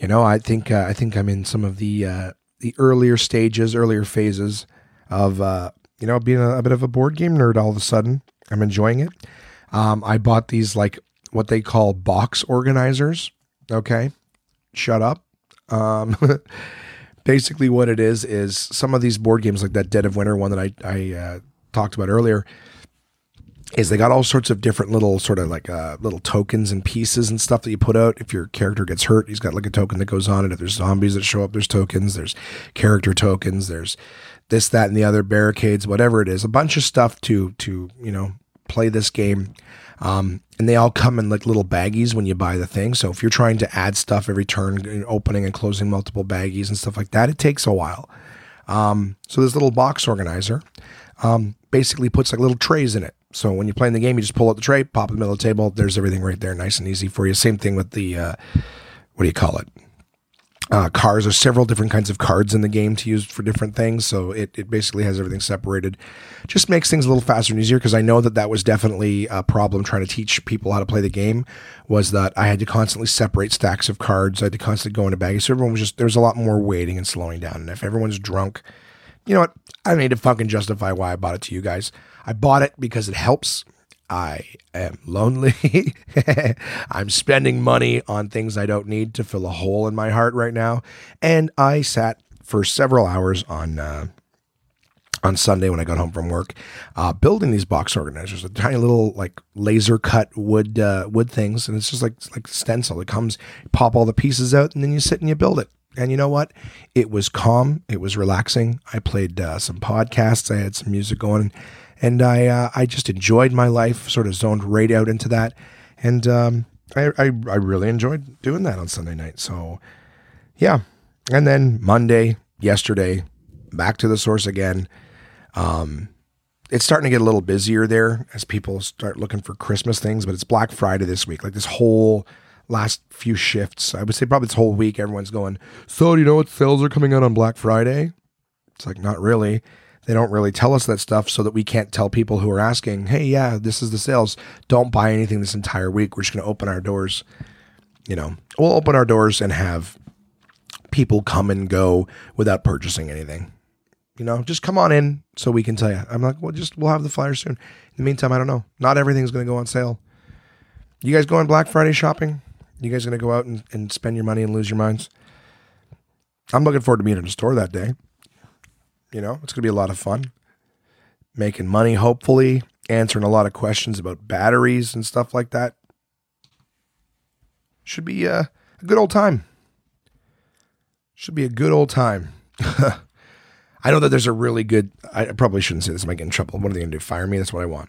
you know, I think uh, I think I'm in some of the uh, the earlier stages, earlier phases of uh, you know being a, a, bit of a board game nerd. All of a sudden, I'm enjoying it. Um, I bought these like what they call box organizers. Okay, shut up. Um, [laughs] basically what it is is some of these board games like that Dead of Winter one that I I uh, talked about earlier is they got all sorts of different little sort of like uh, little tokens and pieces and stuff that you put out. If your character gets hurt, he's got like a token that goes on it. If there's zombies that show up, there's tokens. There's character tokens. There's this, that, and the other barricades, whatever it is. A bunch of stuff to to you know play this game. Um, and they all come in like little baggies when you buy the thing. So if you're trying to add stuff every turn, opening and closing multiple baggies and stuff like that, it takes a while. Um, so this little box organizer um, basically puts like little trays in it. So when you're playing the game, you just pull out the tray, pop it in the middle of the table. There's everything right there, nice and easy for you. Same thing with the uh, what do you call it? Uh, cards. There's several different kinds of cards in the game to use for different things. So it, it basically has everything separated. Just makes things a little faster and easier because I know that that was definitely a problem trying to teach people how to play the game was that I had to constantly separate stacks of cards. I had to constantly go into baggies. So everyone was just, there's a lot more waiting and slowing down. And if everyone's drunk, you know what? I don't need to fucking justify why I bought it to you guys. I bought it because it helps I am lonely. [laughs] I'm spending money on things I don't need to fill a hole in my heart right now. And I sat for several hours on uh, on Sunday when I got home from work, uh, building these box organizers, a tiny little like laser cut wood uh, wood things, and it's just like like stencil. It comes, pop all the pieces out, and then you sit and you build it. And you know what? It was calm. It was relaxing. I played uh, some podcasts. I had some music going and I uh, I just enjoyed my life, sort of zoned right out into that, and um, I, I, I really enjoyed doing that on Sunday night. So yeah, and then Monday, yesterday, back to the source again. Um, it's starting to get a little busier there as people start looking for Christmas things, but it's Black Friday this week. Like this whole last few shifts, I would say probably this whole week, everyone's going, So, do you know what sales are coming out on Black Friday? It's like, not really. They don't really tell us that stuff so that we can't tell people who are asking, hey, yeah, this is the sales. Don't buy anything this entire week. We're just going to open our doors. You know, we'll open our doors and have people come and go without purchasing anything. You know, just come on in so we can tell you. I'm like, well, just we'll have the flyer soon. In the meantime, I don't know. Not everything's going to go on sale. You guys going Black Friday shopping? You guys going to go out and, and spend your money and lose your minds? I'm looking forward to being in the store that day. You know, it's going to be a lot of fun. Making money, hopefully, answering a lot of questions about batteries and stuff like that. Should be uh, a good old time. Should be a good old time. [laughs] I know that there's a really good. I probably shouldn't say this. I might get in trouble. What are they going to do? Fire me? That's what I want.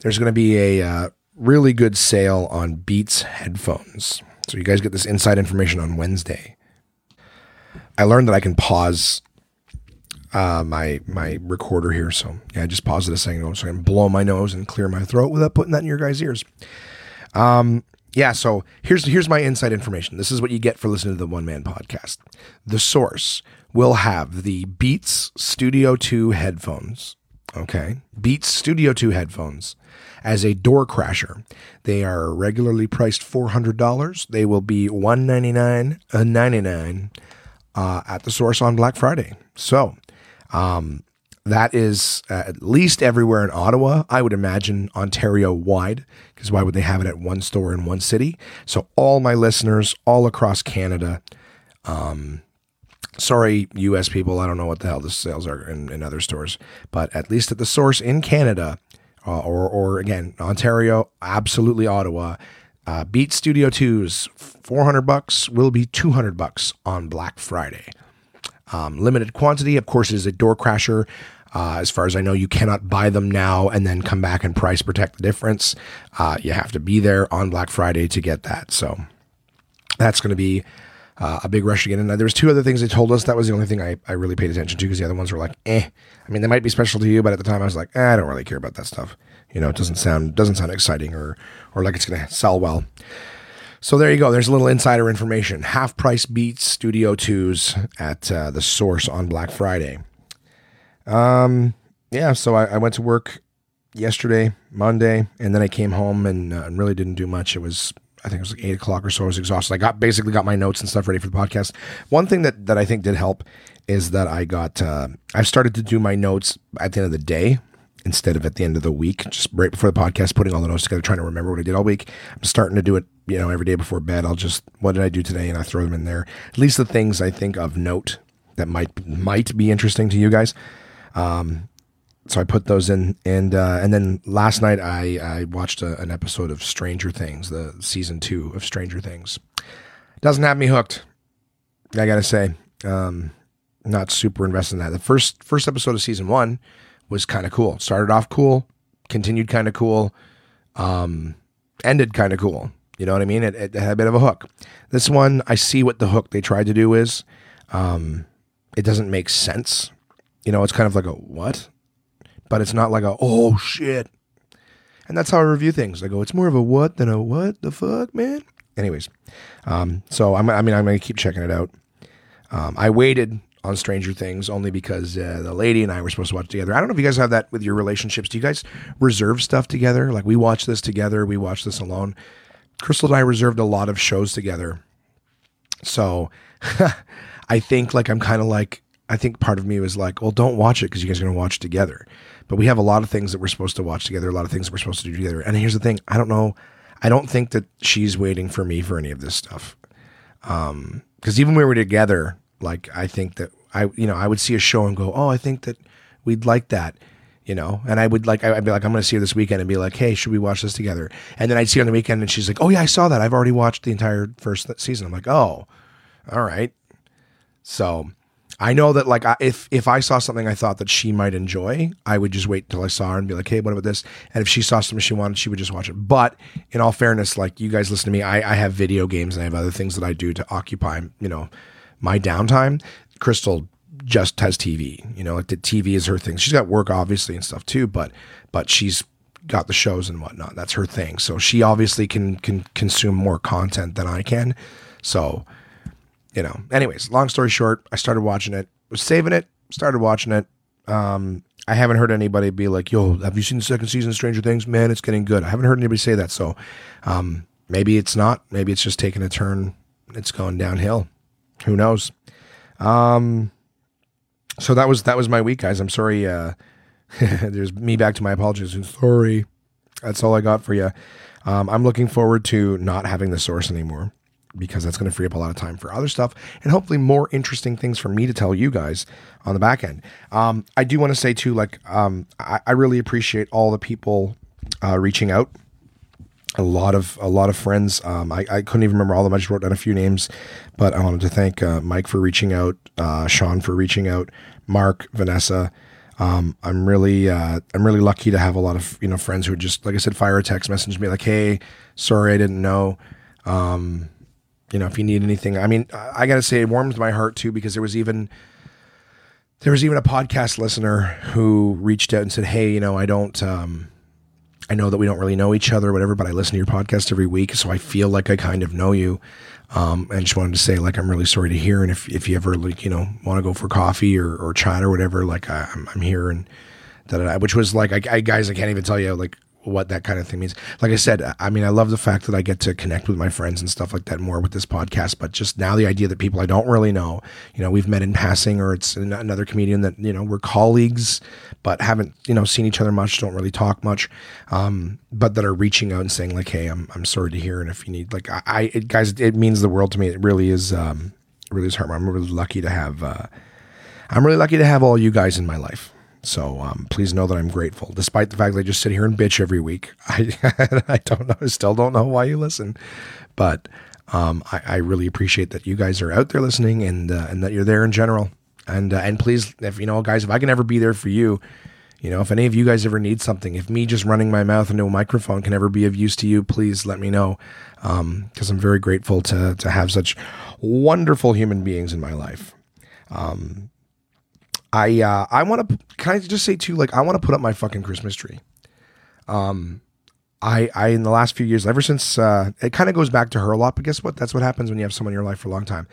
There's going to be a uh, really good sale on Beats headphones. So you guys get this inside information on Wednesday. I learned that I can pause uh, my my recorder here. So yeah, just pause it a second so I can blow my nose and clear my throat without putting that in your guys' ears. Um, yeah, so here's here's my inside information. This is what you get for listening to the One Man Podcast. The source, will have the Beats Studio 2 headphones. Okay. Beats Studio 2 headphones as a door crasher. They are regularly priced $400. They will be 199 uh, 99 uh, at the source on Black Friday. So, um, that is uh, at least everywhere in Ottawa. I would imagine Ontario wide, because why would they have it at one store in one city? So, all my listeners all across Canada, um, sorry, US people, I don't know what the hell the sales are in, in other stores, but at least at the source in Canada, uh, or, or again, Ontario, absolutely Ottawa. Uh, Beat Studio 2's 400 bucks will be 200 bucks on Black Friday. Um, limited quantity, of course, is a door crasher. Uh, as far as I know, you cannot buy them now and then come back and price protect the difference. Uh, you have to be there on Black Friday to get that. So that's going to be uh, a big rush again. And there was two other things they told us. That was the only thing I, I really paid attention to because the other ones were like, eh. I mean, they might be special to you, but at the time I was like, eh, I don't really care about that stuff. You know, it doesn't sound doesn't sound exciting or or like it's going to sell well. So there you go. There's a little insider information. Half price beats Studio Twos at uh, the Source on Black Friday. Um, yeah. So I, I, went to work yesterday, Monday, and then I came home and, uh, really didn't do much. It was I think it was like eight o'clock or so. I was exhausted. I got basically got my notes and stuff ready for the podcast. One thing that that I think did help is that I got uh, I've started to do my notes at the end of the day instead of at the end of the week, just right before the podcast, putting all the notes together, trying to remember what I did all week. I'm starting to do it, you know, every day before bed. I'll just what did I do today, and I throw them in there. At least the things I think of note that might might be interesting to you guys. Um, so I put those in, and uh, and then last night I I watched a, an episode of Stranger Things, the season two of Stranger Things. Doesn't have me hooked. I gotta say, um, not super invested in that. The first first episode of season one was kind of cool. Started off cool, continued kind of cool, um, ended kind of cool. You know what I mean? It, it, had a bit of a hook. This one, I see what the hook they tried to do is. Um, it doesn't make sense. You know, it's kind of like a what? but it's not like a oh shit. And that's how I review things. I go, it's more of a what than a what the fuck, man. Anyways, um, so I'm, I mean, I'm gonna keep checking it out. Um, I waited on Stranger Things only because uh, the lady and I were supposed to watch together. I don't know if you guys have that with your relationships. Do you guys reserve stuff together? Like we watch this together, we watch this alone. Crystal and I reserved a lot of shows together. So [laughs] I think like I'm kind of like I think part of me was like, well, don't watch it because you guys are going to watch together. But we have a lot of things that we're supposed to watch together, a lot of things we're supposed to do together. And here's the thing I don't know. I don't think that she's waiting for me for any of this stuff. Um, because even when we were together, like I think that I, you know, I would see a show and go, oh, I think that we'd like that, you know, and I would like, I'd be like, I'm going to see her this weekend and be like, hey, should we watch this together? And then I'd see her on the weekend and she's like, oh yeah, I saw that. I've already watched the entire first season. I'm like, oh, all right. So I know that like if if I saw something I thought that she might enjoy, I would just wait until I saw her and be like, hey, what about this? And if she saw something she wanted, she would just watch it. But in all fairness, like you guys listen to me, I, I have video games and I have other things that I do to occupy, you know, my downtime. Crystal just has TV, you know, like the TV is her thing. She's got work obviously and stuff too, but but she's got the shows and whatnot. That's her thing. So she obviously can can consume more content than I can. So you know, anyways, long story short, I started watching it, was saving it, started watching it. Um, I haven't heard anybody be like, yo, have you seen the second season of Stranger Things? Man, it's getting good. I haven't heard anybody say that. So um, maybe it's not. Maybe it's just taking a turn. It's going downhill. Who knows? Um, so that was that was my week, guys. I'm sorry. Uh, [laughs] there's me back to my apologies. Sorry. That's all I got for you. Um, I'm looking forward to not having the source anymore because that's going to free up a lot of time for other stuff and hopefully more interesting things for me to tell you guys on the back end. Um, I do want to say too, like, um, I, I, really appreciate all the people uh, reaching out. A lot of a lot of friends. Um, I, I couldn't even remember all of them. I just wrote down a few names, but I wanted to thank uh, Mike for reaching out, uh, Sean for reaching out, Mark, Vanessa. Um, I'm really uh, I'm really lucky to have a lot of you know friends who just like I said fire a text message me like hey sorry I didn't know um, you know, if you need anything. I mean, I got to say, it warms my heart too because there was even there was even a podcast listener who reached out and said, "Hey, you know, I don't, um, I know that we don't really know each other, or whatever, but I listen to your podcast every week, so I feel like I kind of know you. Um, and just wanted to say, like, I'm really sorry to hear. And if, if you ever, like, you know, want to go for coffee or, or chat or whatever, like, I, am I'm here. And that, which was like, I, I, guys, I can't even tell you, like, what that kind of thing means. Like I said, I mean, I love the fact that I get to connect with my friends and stuff like that more with this podcast. But just now, the idea that people I don't really know, you know, we've met in passing, or it's another comedian that you know we're colleagues, but haven't you know seen each other much, don't really talk much, um, but that are reaching out and saying like, "Hey, I'm I'm sorry to hear," and if you need like, I, it, guys, it means the world to me. It really is, um, it really is hard. I'm really lucky to have. Uh, I'm really lucky to have all you guys in my life. So um, please know that I'm grateful, despite the fact that I just sit here and bitch every week. [laughs] I I don't know, still don't know why you listen, but um, I, I, really appreciate that you guys are out there listening and uh, and that you're there in general. And uh, and please, if you know, guys, if I can ever be there for you, you know, if any of you guys ever need something, if me just running my mouth into a microphone can ever be of use to you, please let me know, because um, I'm very grateful to to have such wonderful human beings in my life. Um, I uh, I want to kind of just say too, like I want to put up my fucking Christmas tree. Um, I I in the last few years, ever since uh, it kind of goes back to her a lot, but guess what? That's what happens when you have someone in your life for a long time.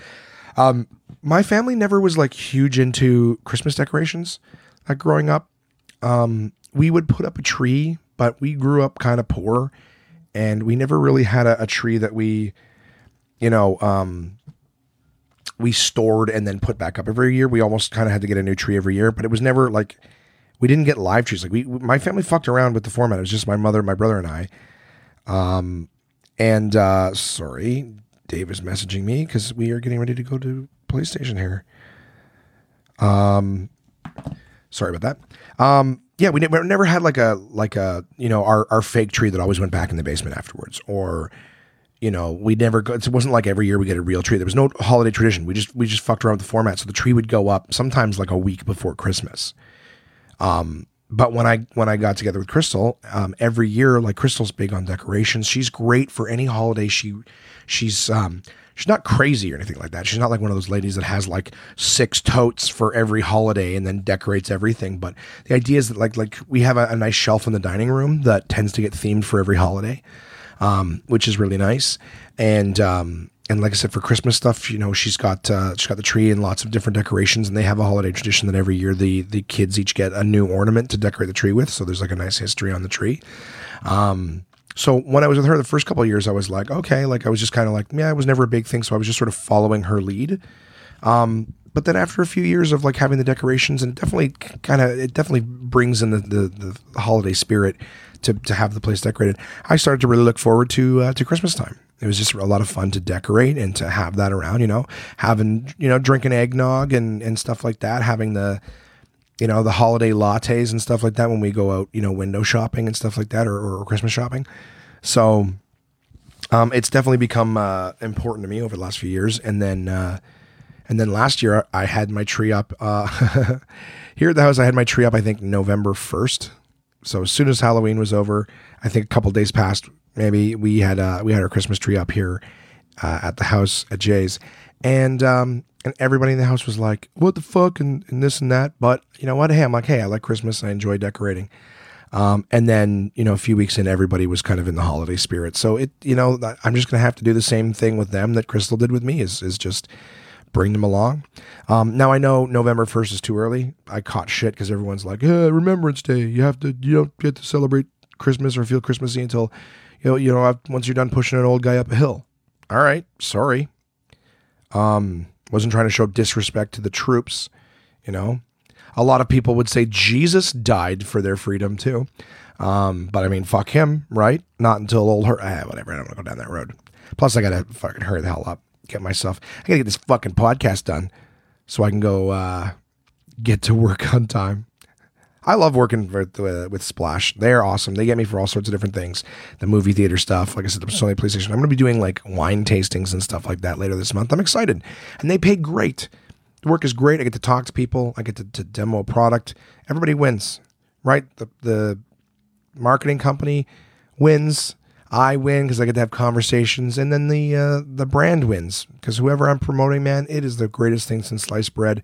Um, my family never was like huge into Christmas decorations. Like growing up, um, we would put up a tree, but we grew up kind of poor, and we never really had a, a tree that we, you know, um, we stored and then put back up every year. We almost kind of had to get a new tree every year, but it was never like we didn't get live trees. Like we, my family fucked around with the format. It was just my mother, my brother, and I. Um, and uh, sorry, Dave is messaging me because we are getting ready to go to PlayStation here. Um, sorry about that. Um, yeah, we never, never had like a like a you know our our fake tree that always went back in the basement afterwards, or you know, we never go, it wasn't like every year we get a real tree. There was no holiday tradition. We just we just fucked around with the format. So the tree would go up sometimes like a week before Christmas. Um, but when I when I got together with Crystal, um, every year, like Crystal's big on decorations. She's great for any holiday. She she's um she's not crazy or anything like that. She's not like one of those ladies that has like six totes for every holiday and then decorates everything. But the idea is that like like we have a, a nice shelf in the dining room that tends to get themed for every holiday um, which is really nice. And um, and like I said, for Christmas stuff, you know, she's got uh, she's got the tree and lots of different decorations, and they have a holiday tradition that every year the the kids each get a new ornament to decorate the tree with. So there's like a nice history on the tree. Um, so when I was with her the first couple years, I was like, okay, like I was just kind of like, yeah, it was never a big thing, so I was just sort of following her lead. Um, but then after a few years of like having the decorations, and it definitely kind of it definitely brings in the, the the holiday spirit to, to have the place decorated, I started to really look forward to uh, to Christmas time. It was just a lot of fun to decorate and to have that around, you know, having, you know, drinking eggnog and, and stuff like that, having the, you know, the holiday lattes and stuff like that when we go out, you know, window shopping and stuff like that or, or Christmas shopping. So um, it's definitely become uh, important to me over the last few years. And then, uh, and then last year I had my tree up uh, [laughs] here at the house. I had my tree up, I think November 1st so as soon as Halloween was over, I think a couple days passed. Maybe we had uh, we had our Christmas tree up here uh, at the house at Jay's, and um, and everybody in the house was like, "What the fuck?" and, and this and that. But you know what? Hey, I'm like, hey, I like Christmas I enjoy decorating. Um, and then you know a few weeks in, everybody was kind of in the holiday spirit. So it you know I'm just gonna have to do the same thing with them that Crystal did with me. Is is just bring them along. Um, now I know November first is too early. I caught shit because everyone's like, "Yeah, Remembrance Day. You have to. You don't get to celebrate Christmas or feel Christmassy until you know you know once you're done pushing an old guy up a hill." All right, sorry. Um, wasn't trying to show disrespect to the troops. You know, a lot of people would say Jesus died for their freedom too. Um, but I mean, fuck him, right? Not until old her. Ah, whatever. I don't want to go down that road. Plus, I gotta fucking hurry the hell up get myself. I gotta get this fucking podcast done so I can go uh, get to work on time. I love working with, uh, with Splash. They're awesome. They get me for all sorts of different things. The movie theater stuff, like I said, the Sony PlayStation. I'm going to be doing like wine tastings and stuff like that later this month. I'm excited, and they pay great. The work is great. I get to talk to people. I get to, to demo a product. Everybody wins, right? The the marketing company wins. I win because I get to have conversations, and then the uh, the brand wins because whoever I'm promoting, man, it is the greatest thing since sliced bread,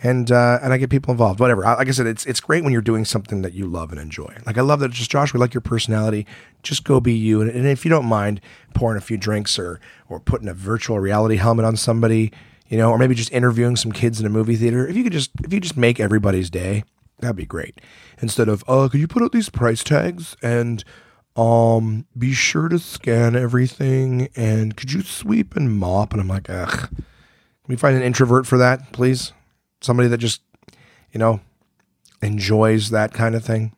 and uh, and I get people involved. Whatever. Like I said, it's it's great when you're doing something that you love and enjoy. Like I love that. Just Josh, we like your personality. Just go be you. And, and if you don't mind pouring a few drinks or or putting a virtual reality helmet on somebody, you know, or maybe just interviewing some kids in a movie theater. If you could just if you just make everybody's day, that'd be great. Instead of uh, could you put out these price tags and um be sure to scan everything and could you sweep and mop? And I'm like, ugh. Can we find an introvert for that, please? somebody that just, you know, enjoys that kind of thing.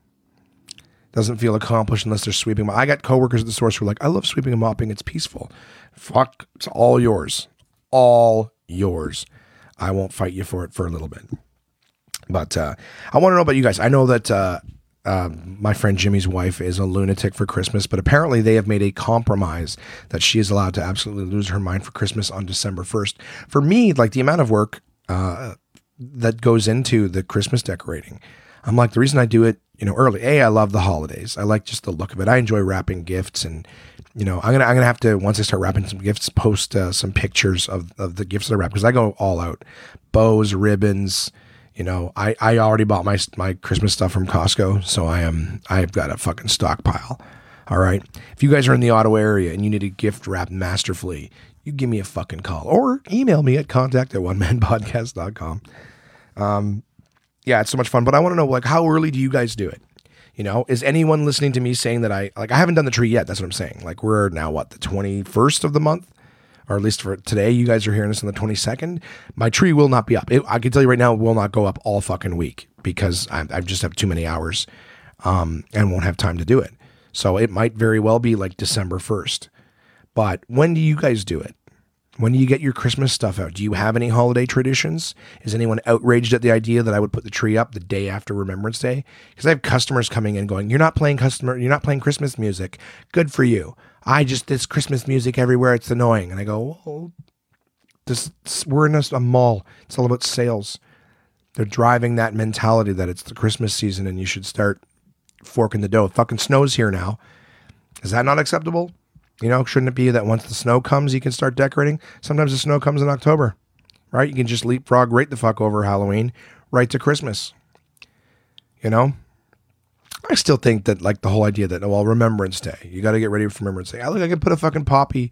Doesn't feel accomplished unless they're sweeping. I got coworkers at the source who are like, I love sweeping and mopping. It's peaceful. Fuck, it's all yours. All yours. I won't fight you for it for a little bit. But uh, I want to know about you guys. I know that uh, uh, my friend Jimmy's wife is a lunatic for Christmas, but apparently they have made a compromise that she is allowed to absolutely lose her mind for Christmas on December 1st. For me, like the amount of work uh, that goes into the Christmas decorating. I'm like, the reason I do it, you know, early. A, I love the holidays. I like just the look of it. I enjoy wrapping gifts, and you know, I'm gonna I'm gonna have to once I start wrapping some gifts, post uh, some pictures of of the gifts that I wrap because I go all out, bows, ribbons. You know, I I already bought my my Christmas stuff from Costco, so I am I've got a fucking stockpile. All right. If you guys are in the Ottawa area and you need a gift wrapped masterfully, you give me a fucking call or email me at contact at one man manpodcast.com. Um, yeah, it's so much fun. But I want to know, like, how early do you guys do it? You know, is anyone listening to me saying that I like I haven't done the tree yet? That's what I'm saying. Like we're now what the 21st of the month, or at least for today. You guys are hearing this on the 22nd. My tree will not be up. It, I can tell you right now, it will not go up all fucking week because I, I just have too many hours, um, and won't have time to do it. So it might very well be like December 1st. But when do you guys do it? When do you get your Christmas stuff out? Do you have any holiday traditions? Is anyone outraged at the idea that I would put the tree up the day after Remembrance Day? Because I have customers coming in going, "You're not playing customer, you're not playing Christmas music. Good for you. I just this Christmas music everywhere. It's annoying." And I go, "Well, this we're in a, a mall. It's all about sales. They're driving that mentality that it's the Christmas season and you should start forking the dough. Fucking snows here now. Is that not acceptable? You know, shouldn't it be that once the snow comes, you can start decorating? Sometimes the snow comes in October, right? You can just leapfrog right the fuck over Halloween, right to Christmas. You know, I still think that like the whole idea that oh, well, Remembrance Day, you got to get ready for Remembrance Day. I look, I could put a fucking poppy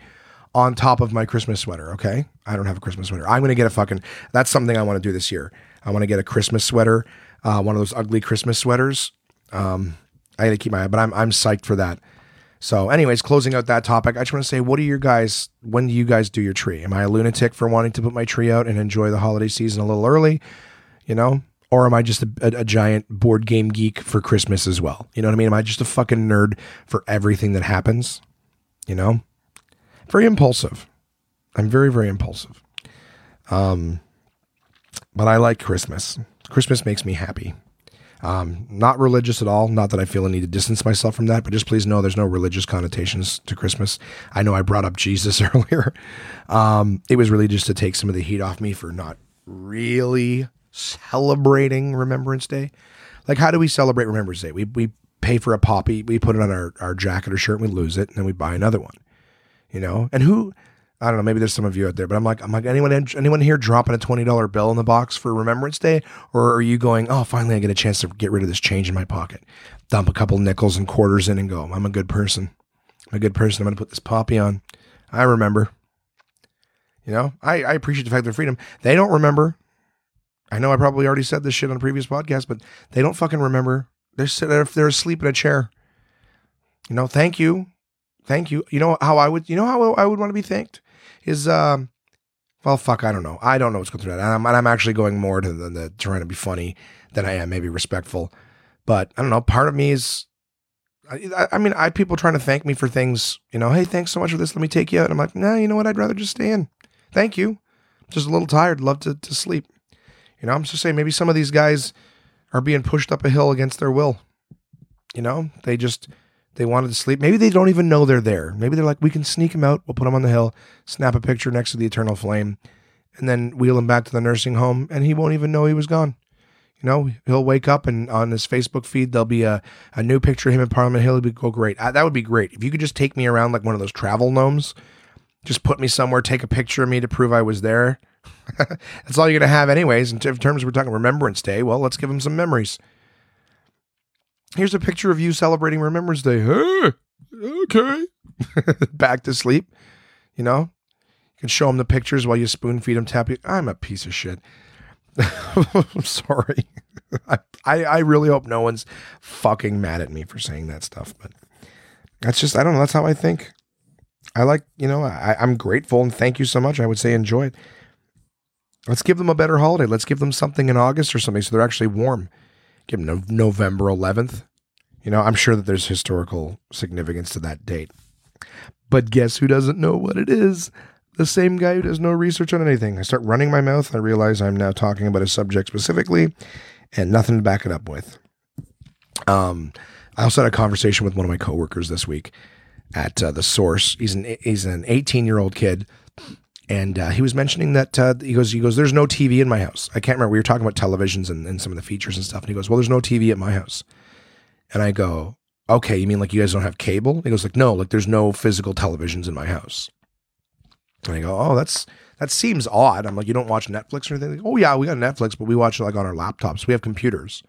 on top of my Christmas sweater. Okay, I don't have a Christmas sweater. I'm gonna get a fucking. That's something I want to do this year. I want to get a Christmas sweater, uh, one of those ugly Christmas sweaters. Um, I got to keep my eye, but I'm I'm psyched for that. So, anyways, closing out that topic, I just want to say, what are your guys? When do you guys do your tree? Am I a lunatic for wanting to put my tree out and enjoy the holiday season a little early? You know, or am I just a, a, a, giant board game geek for Christmas as well? You know what I mean? Am I just a fucking nerd for everything that happens? You know, very impulsive. I'm very very impulsive. Um, but I like Christmas. Christmas makes me happy. Um, not religious at all. Not that I feel a need to distance myself from that, but just please know there's no religious connotations to Christmas. I know I brought up Jesus [laughs] earlier. Um, it was really just to take some of the heat off me for not really celebrating Remembrance Day. Like, how do we celebrate Remembrance Day? We, we pay for a poppy, we put it on our, our jacket or shirt, and we lose it, and then we buy another one. You know, and who I don't know. Maybe there's some of you out there, but I'm like, I'm like, anyone, anyone here dropping a twenty dollar bill in the box for Remembrance Day, or are you going, oh, finally I get a chance to get rid of this change in my pocket, dump a couple nickels and quarters in, and go, I'm a good person, I'm a good person. I'm gonna put this poppy on. I remember. You know, I, I appreciate the fact they're freedom. They don't remember. I know I probably already said this shit on a previous podcast, but they don't fucking remember. They're if they're asleep in a chair. You know, thank you, thank you. You know how I would, you know how I would want to be thanked? Is um well fuck I don't know. I don't know what's going through that and I'm, and I'm actually going more to the, the trying to be funny than I am maybe respectful. But I don't know part of me is I, I mean I people trying to thank me for things you know hey thanks so much for this. Let me take you out. And I'm like nah you know what? I'd rather just stay in. Thank you. Just a little tired. Love to, to sleep you know I'm just saying maybe some of these guys are being pushed up a hill against their will you know they just they wanted to sleep. Maybe they don't even know they're there. Maybe they're like, we can sneak him out. We'll put him on the hill, snap a picture next to the eternal flame, and then wheel him back to the nursing home, and he won't even know he was gone. You know, he'll wake up and on his Facebook feed there'll be a, a new picture of him in Parliament Hill. He'll be go great. I, that would be great if you could just take me around like one of those travel gnomes. Just put me somewhere, take a picture of me to prove I was there. [laughs] That's all you're going to have, anyways. In terms we're talking Remembrance Day, well, let's give them some memories. Here's a picture of you celebrating Remembrance Day. Okay. [laughs] Back to sleep. You know, you can show them the pictures while you spoon feed them tappy. I'm a piece of shit. [laughs] I'm sorry. I, I, I really hope no one's fucking mad at me for saying that stuff, but that's just I don't know. That's how I think. I like you know I, I'm grateful and thank you so much. I would say enjoy it. Let's give them a better holiday. Let's give them something in August or something so they're actually warm. Give them November 11th. You know, I'm sure that there's historical significance to that date. But guess who doesn't know what it is? The same guy who does no research on anything. I start running my mouth. I realize I'm now talking about a subject specifically and nothing to back it up with. Um, I also had a conversation with one of my coworkers this week at uh, the Source. He's an he's an 18 year old kid and uh, he was mentioning that uh, he goes, he goes, there's no TV in my house. I can't remember. We were talking about televisions and, and some of the features and stuff. And he goes, well, there's no TV at my house. And I go, okay, you mean like you guys don't have cable? he goes like, no, like there's no physical televisions in my house. And I go, oh, that's that seems odd. I'm like, you don't watch Netflix or anything? Like, oh yeah, we got Netflix, but we watch it like on our laptops. We have computers.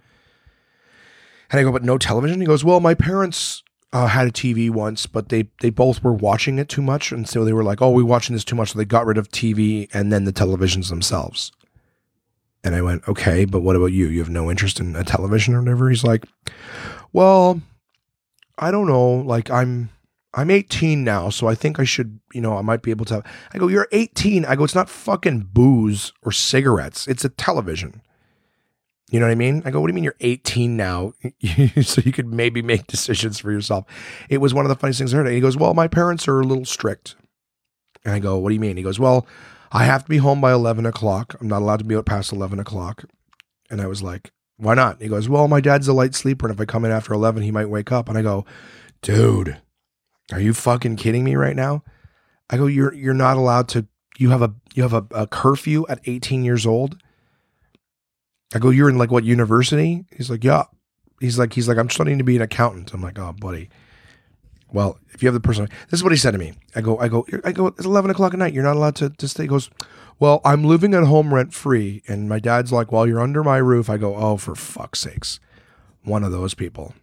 And I go, but no television. He goes, well, my parents uh, had a TV once, but they they both were watching it too much, and so they were like, "Oh, we're watching this too much." So they got rid of TV and then the televisions themselves. And I went, "Okay, but what about you? You have no interest in a television or whatever?" He's like, "Well, I don't know. Like I'm." I'm 18 now, so I think I should, you know, I might be able to. I go, you're 18. I go, it's not fucking booze or cigarettes. It's a television. You know what I mean? I go, what do you mean you're 18 now? [laughs] so you could maybe make decisions for yourself. It was one of the funniest things I heard. And he goes, well, my parents are a little strict. And I go, what do you mean? He goes, well, I have to be home by 11 o'clock. I'm not allowed to be out past 11 o'clock. And I was like, why not? He goes, well, my dad's a light sleeper. And if I come in after 11, he might wake up. And I go, dude, are you fucking kidding me right now? I go, you're, you're not allowed to, you have a, you have a, a curfew at 18 years old I go, you're in like what university? He's like, yeah. He's like, he's like, I'm studying to be an accountant. I'm like, oh, buddy. Well, if you have the person, this is what he said to me. I go, I go, I go. It's 11 o'clock at night. You're not allowed to to stay. He goes, well, I'm living at home rent free, and my dad's like, well, you're under my roof. I go, oh, for fuck's sakes, one of those people,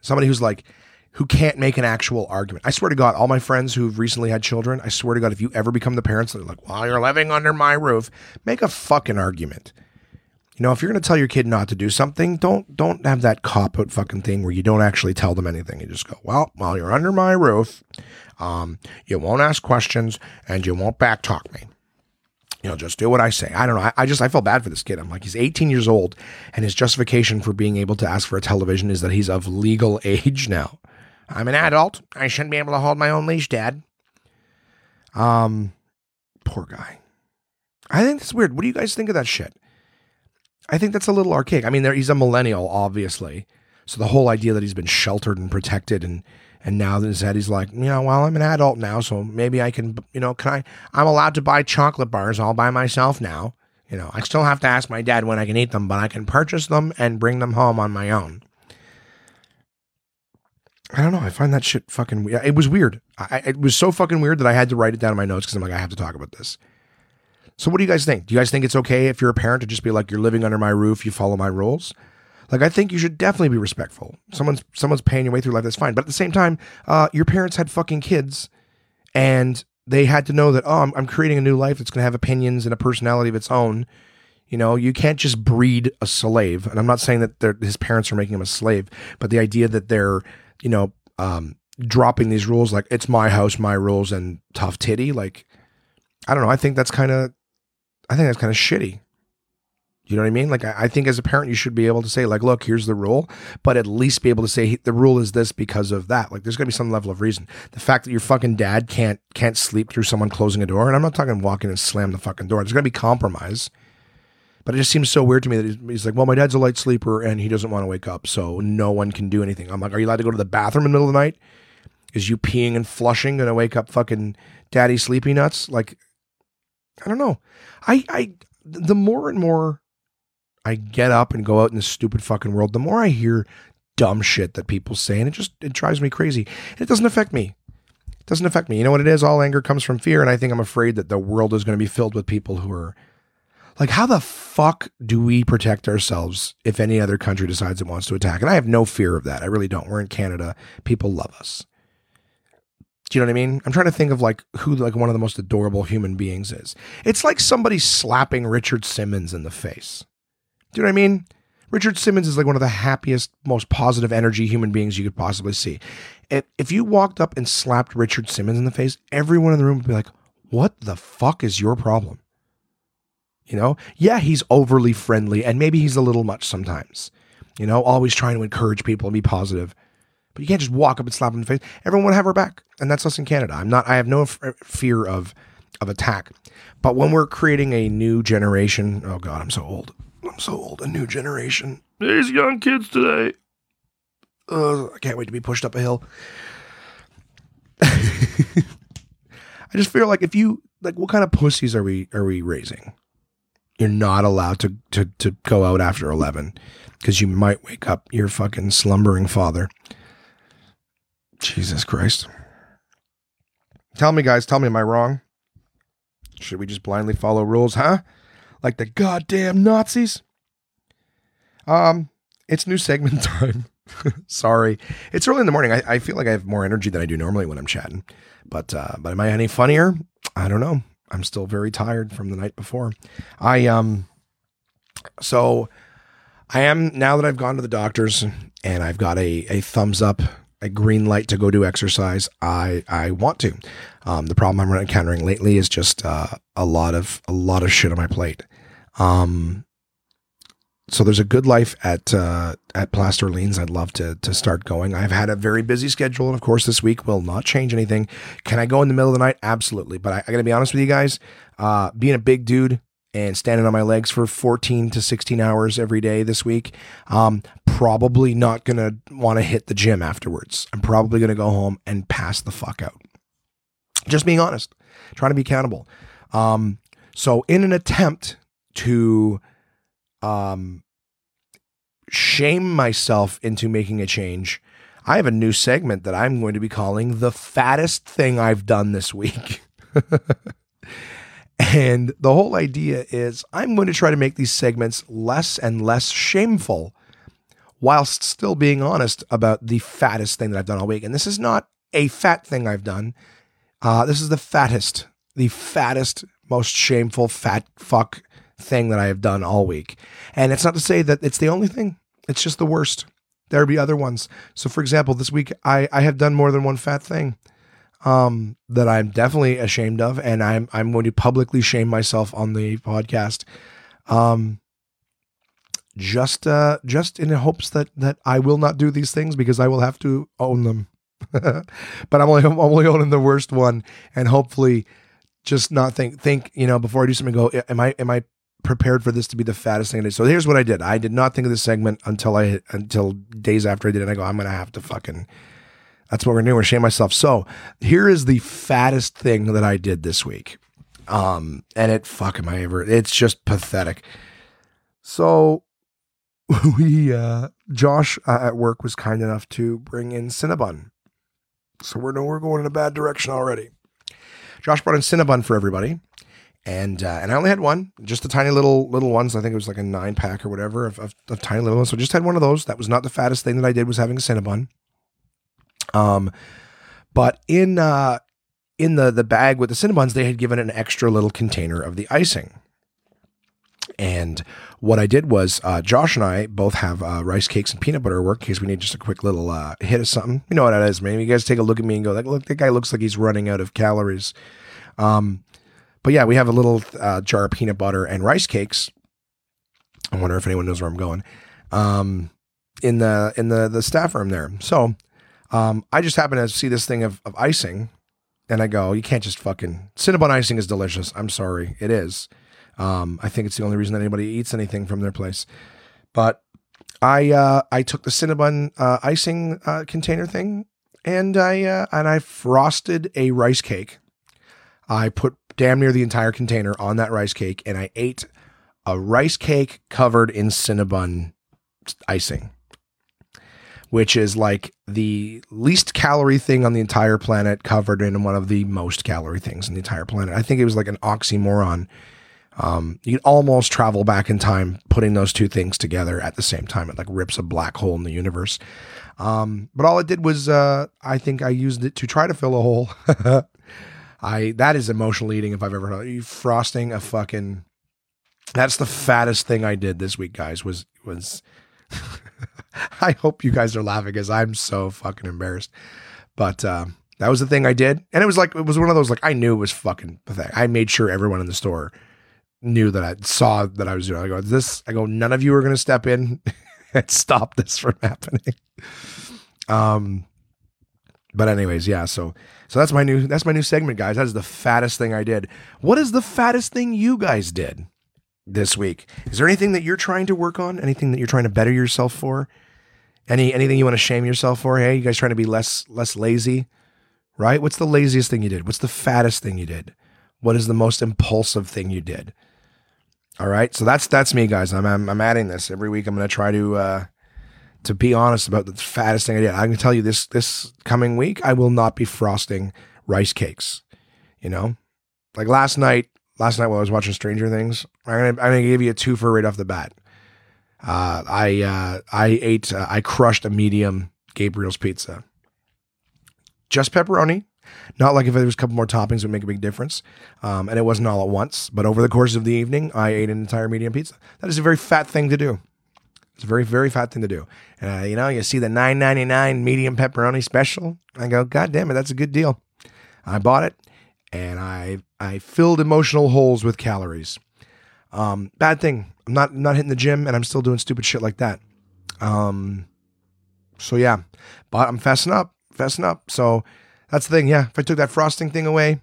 somebody who's like, who can't make an actual argument. I swear to God, all my friends who've recently had children, I swear to God, if you ever become the parents, they're like, well, you're living under my roof. Make a fucking argument. You know, if you're going to tell your kid not to do something, don't don't have that cop out fucking thing where you don't actually tell them anything. You just go, well, while you're under my roof, um, you won't ask questions and you won't backtalk me. You know, just do what I say. I don't know. I, I just I feel bad for this kid. I'm like, he's 18 years old, and his justification for being able to ask for a television is that he's of legal [laughs] age now. I'm an adult. I shouldn't be able to hold my own leash, Dad. Um, poor guy. I think it's weird. What do you guys think of that shit? I think that's a little archaic. I mean, there, he's a millennial, obviously. So the whole idea that he's been sheltered and protected and and now that he's like, you know, well, I'm an adult now, so maybe I can, you know, can I I'm allowed to buy chocolate bars all by myself now. You know, I still have to ask my dad when I can eat them, but I can purchase them and bring them home on my own. I don't know. I find that shit fucking weird. It was weird. I, it was so fucking weird that I had to write it down in my notes because I'm like, I have to talk about this. So what do you guys think? Do you guys think it's okay if you're a parent to just be like, you're living under my roof, you follow my rules? Like I think you should definitely be respectful. Someone's someone's paying your way through life. That's fine. But at the same time, uh, your parents had fucking kids, and they had to know that oh, I'm, I'm creating a new life that's going to have opinions and a personality of its own. You know, you can't just breed a slave. And I'm not saying that his parents are making him a slave, but the idea that they're you know um, dropping these rules like it's my house, my rules, and tough titty. Like I don't know. I think that's kind of I think that's kind of shitty. You know what I mean? Like, I, I, think as a parent, you should be able to say, like, look, here's the rule, but at least be able to say the rule is this because of that. Like, there's to be some level of reason. The fact that your fucking dad can't can't sleep through someone closing a door, and I'm not talking walking and slam the fucking door. There's to be compromise. But it just seems so weird to me that he's, he's, like, well, my dad's a light sleeper and he doesn't want to wake up, so no one can do anything. I'm like, are you allowed to go to the bathroom in the middle of the night? Is you peeing and flushing gonna wake up fucking daddy sleepy nuts? Like, I don't know. I, I, the more and more I get up and go out in this stupid fucking world, the more I hear dumb shit that people say, and it just it drives me crazy. And it doesn't affect me. It doesn't affect me. You know what it is? All anger comes from fear, and I think I'm afraid that the world is going to be filled with people who are like, how the fuck do we protect ourselves if any other country decides it wants to attack? And I have no fear of that. I really don't. We're in Canada. People love us. Do you know what I mean? I'm trying to think of like who like one of the most adorable human beings is. It's like somebody slapping Richard Simmons in the face. Do you know what I mean? Richard Simmons is like one of the happiest, most positive energy human beings you could possibly see. If, if you walked up and slapped Richard Simmons in the face, everyone in the room would be like, "What the fuck is your problem?" You know? Yeah, he's overly friendly and maybe he's a little much sometimes. You know, always trying to encourage people and be positive. But you can't just walk up and slap them in the face. Everyone would have her back, and that's us in Canada. I'm not. I have no f- fear of of attack. But when we're creating a new generation, oh god, I'm so old. I'm so old. A new generation. These young kids today. Uh, I can't wait to be pushed up a hill. [laughs] I just feel like if you like, what kind of pussies are we are we raising? You're not allowed to to to go out after eleven because you might wake up your fucking slumbering father. Jesus Christ. Tell me, guys, tell me, am I wrong? Should we just blindly follow rules, huh? Like the goddamn Nazis? Um, it's new segment [laughs] time. Sorry. It's early in the morning. I, I, feel like I have more energy than I do normally when I'm chatting. But uh, but am I any funnier? I don't know. I'm still very tired from the night before. I um so I am now that I've gone to the doctors and I've got a, a thumbs up a green light to go do exercise, I I want to. Um, the problem I'm encountering lately is just uh, a lot of a lot of shit on my plate. Um, so there's a good life at uh, at Place d'Orléans. I'd love to to start going. I've had a very busy schedule, and of course, this week will not change anything. Can I go in the middle of the night? Absolutely. But I, I got to be honest with you guys. Uh, being a big dude, and standing on my legs for 14 to 16 hours every day this week, um, probably not going to want to hit the gym afterwards. I'm probably going to go home and pass the fuck out. Just being honest, trying to be accountable. Um, so, in an attempt to um, shame myself into making a change, I have a new segment that I'm going to be calling the fattest thing I've done this week. [laughs] And the whole idea is I'm going to try to make these segments less and less shameful whilst still being honest about the fattest thing that I've done all week. And this is not a fat thing I've done. Uh, this is the fattest, the fattest, most shameful fat fuck thing that I have done all week. And it's not to say that it's the only thing, it's just the worst. There'll be other ones. So, for example, this week I, I have done more than one fat thing um, that I'm definitely ashamed of, and I'm I'm going to publicly shame myself on the podcast, um, just uh, just in hopes that that I will not do these things because I will have to own them. [laughs] but I'm only I'm only owning the worst one, and hopefully, just not think think you know before I do something. Go, am I am I prepared for this to be the fattest thing I did? So here's what I did. I did not think of this segment until I until days after I did it. I go, I'm gonna have to fucking that's what we're doing. We're shaming myself. So here is the fattest thing that I did this week. Um, and it fuck am I ever it's just pathetic. So [laughs] we uh Josh uh, at work was kind enough to bring in Cinnabon. So we're we're going in a bad direction already. Josh brought in Cinnabon for everybody. And uh, and I only had one, just the tiny little little ones. I think it was like a nine pack or whatever of, of, of tiny little ones. So I just had one of those. That was not the fattest thing that I did was having a Cinnabon. Um, but in uh, in the the bag with the Cinnabons, they had given an extra little container of the icing. And what I did was, uh, Josh and I both have uh, rice cakes and peanut butter work in case we need just a quick little uh, hit of something. You know what that is, Maybe You guys take a look at me and go, like, look, that guy looks like he's running out of calories. Um, but yeah, we have a little uh, jar of peanut butter and rice cakes. I wonder if anyone knows where I'm going. Um, in the in the the staff room there. So um, I just happen to see this thing of, of icing, and I go, you can't just fucking Cinnabon icing is delicious. I'm sorry, it is. Um, I think it's the only reason that anybody eats anything from their place. But I uh, I took the Cinnabon uh, icing uh, container thing, and I uh, and I frosted a rice cake. I put damn near the entire container on that rice cake, and I ate a rice cake covered in Cinnabon icing which is like the least calorie thing on the entire planet covered in one of the most calorie things on the entire planet. I think it was like an oxymoron. Um, you can almost travel back in time putting those two things together at the same time. It like rips a black hole in the universe. Um, but all it did was, uh, I think I used it to try to fill a hole. [laughs] I that is emotional eating if I've ever heard. You frosting a fucking. That's the fattest thing I did this week, guys. Was was. [laughs] I hope you guys are laughing because I'm so fucking embarrassed. But uh, that was the thing I did, and it was like it was one of those like I knew it was fucking pathetic. I made sure everyone in the store knew that I saw that I was doing. I go this. I go. None of you are going to step in [laughs] and stop this from [laughs] happening. Um, but anyways, yeah. So so that's my new that's my new segment, guys. That is the fattest thing I did. What is the fattest thing you guys did this week? Is there anything that you're trying to work on? Anything that you're trying to better yourself for? Any anything you want to shame yourself for? Hey, you guys trying to be less less lazy? Right? What's the laziest thing you did? What's the fattest thing you did? What is the most impulsive thing you did? All right. So that's that's me, guys. I'm I'm, I'm adding this every week. I'm going to try to uh, to be honest about the fattest thing I did. I can tell you this this coming week, I will not be frosting rice cakes. You know, like last night. Last night while I was watching Stranger Things, I'm gonna I'm gonna give you a two for right off the bat. Uh, I uh, I ate uh, I crushed a medium Gabriel's pizza. Just pepperoni, not like if there was a couple more toppings would make a big difference. Um, and it wasn't all at once, but over the course of the evening, I ate an entire medium pizza. That is a very fat thing to do. It's a very, very fat thing to do. Uh, you know, you see the nine ninety nine medium pepperoni special. I go, God damn it, that's a good deal. I bought it, and I I filled emotional holes with calories. Um, bad thing. I'm not not hitting the gym, and I'm still doing stupid shit like that. Um, so yeah, but I'm fessing up, fessing up. So that's the thing. Yeah, if I took that frosting thing away,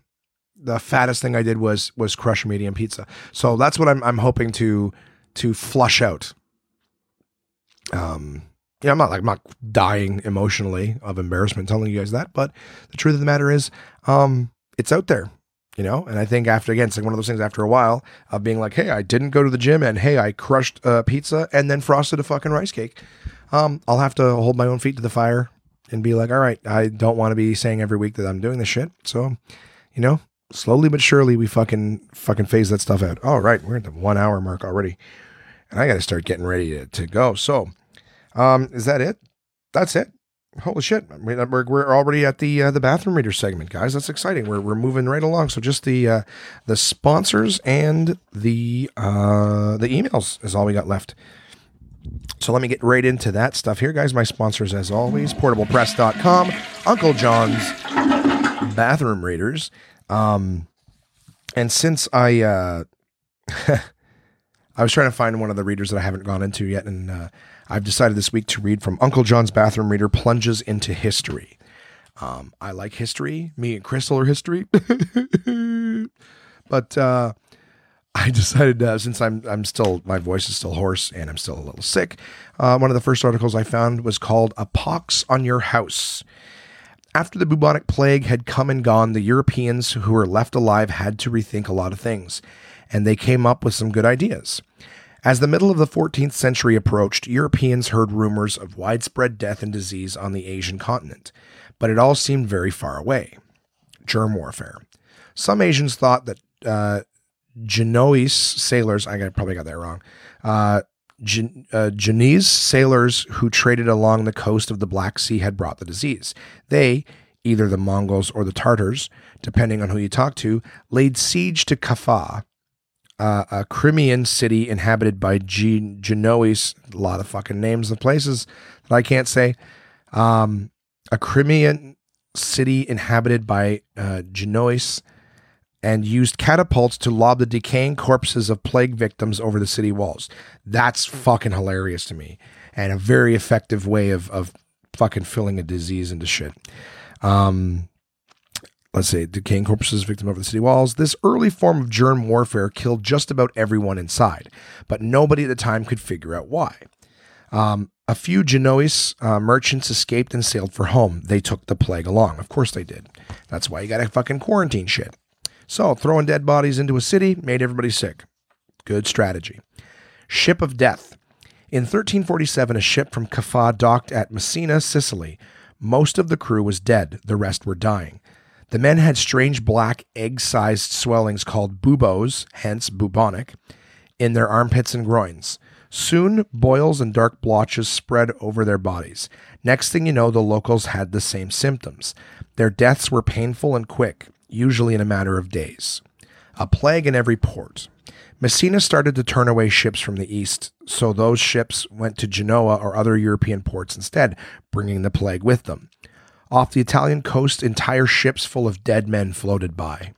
the fattest thing I did was was crush medium pizza. So that's what I'm I'm hoping to to flush out um, yeah, I'm not like I'm not dying emotionally of embarrassment telling you guys that, but the truth of the matter is, um, it's out there, you know. And I think after again, it's like one of those things. After a while of being like, hey, I didn't go to the gym, and hey, I crushed a pizza and then frosted a fucking rice cake. Um, I'll have to hold my own feet to the fire and be like, all right, I don't want to be saying every week that I'm doing this shit. So, you know, slowly but surely, we fucking fucking phase that stuff out. All right, we're at the one hour mark already and I got to start getting ready to, to go. So, um, is that it? That's it. Holy shit! We're, we're already at the uh, the bathroom reader segment, guys. That's exciting. We're, we're moving right along. So just the uh, the sponsors and the uh, the emails is all we got left. So let me get right into that stuff here, guys. My sponsors, as always, portablepress.com, Uncle John's Bathroom Readers. Um, and since I uh, [laughs] I was trying to find one of the readers that I haven't gone into yet, and uh, I've decided this week to read from Uncle John's Bathroom Reader Plunges into History. Um, I like history. Me and Crystal are history. [laughs] but uh, I decided uh, since I'm I'm still my voice is still hoarse and I'm still a little sick. Uh, one of the first articles I found was called "A Pox on Your House." After the bubonic plague had come and gone, the Europeans who were left alive had to rethink a lot of things and they came up with some good ideas. As the middle of the 14th century approached, Europeans heard rumors of widespread death and disease on the Asian continent, but it all seemed very far away. Germ warfare. Some Asians thought that uh, Genoese sailors, I probably got that wrong, uh, Gen- uh, Genoese sailors who traded along the coast of the Black Sea had brought the disease. They, either the Mongols or the Tartars, depending on who you talk to, laid siege to Kaffa uh, a Crimean city inhabited by G- Genoese, a lot of fucking names of places that I can't say. Um, a Crimean city inhabited by uh, Genoese and used catapults to lob the decaying corpses of plague victims over the city walls. That's fucking hilarious to me and a very effective way of, of fucking filling a disease into shit. Um, let's say decaying corpses victim over the city walls. This early form of germ warfare killed just about everyone inside, but nobody at the time could figure out why. Um, a few Genoese uh, merchants escaped and sailed for home. They took the plague along. Of course they did. That's why you got to fucking quarantine shit. So throwing dead bodies into a city made everybody sick. Good strategy. Ship of Death. In 1347, a ship from Kaffa docked at Messina, Sicily. Most of the crew was dead, the rest were dying. The men had strange black egg sized swellings called buboes, hence bubonic, in their armpits and groins. Soon, boils and dark blotches spread over their bodies. Next thing you know, the locals had the same symptoms. Their deaths were painful and quick, usually in a matter of days. A plague in every port. Messina started to turn away ships from the east, so those ships went to Genoa or other European ports instead, bringing the plague with them. Off the Italian coast, entire ships full of dead men floated by.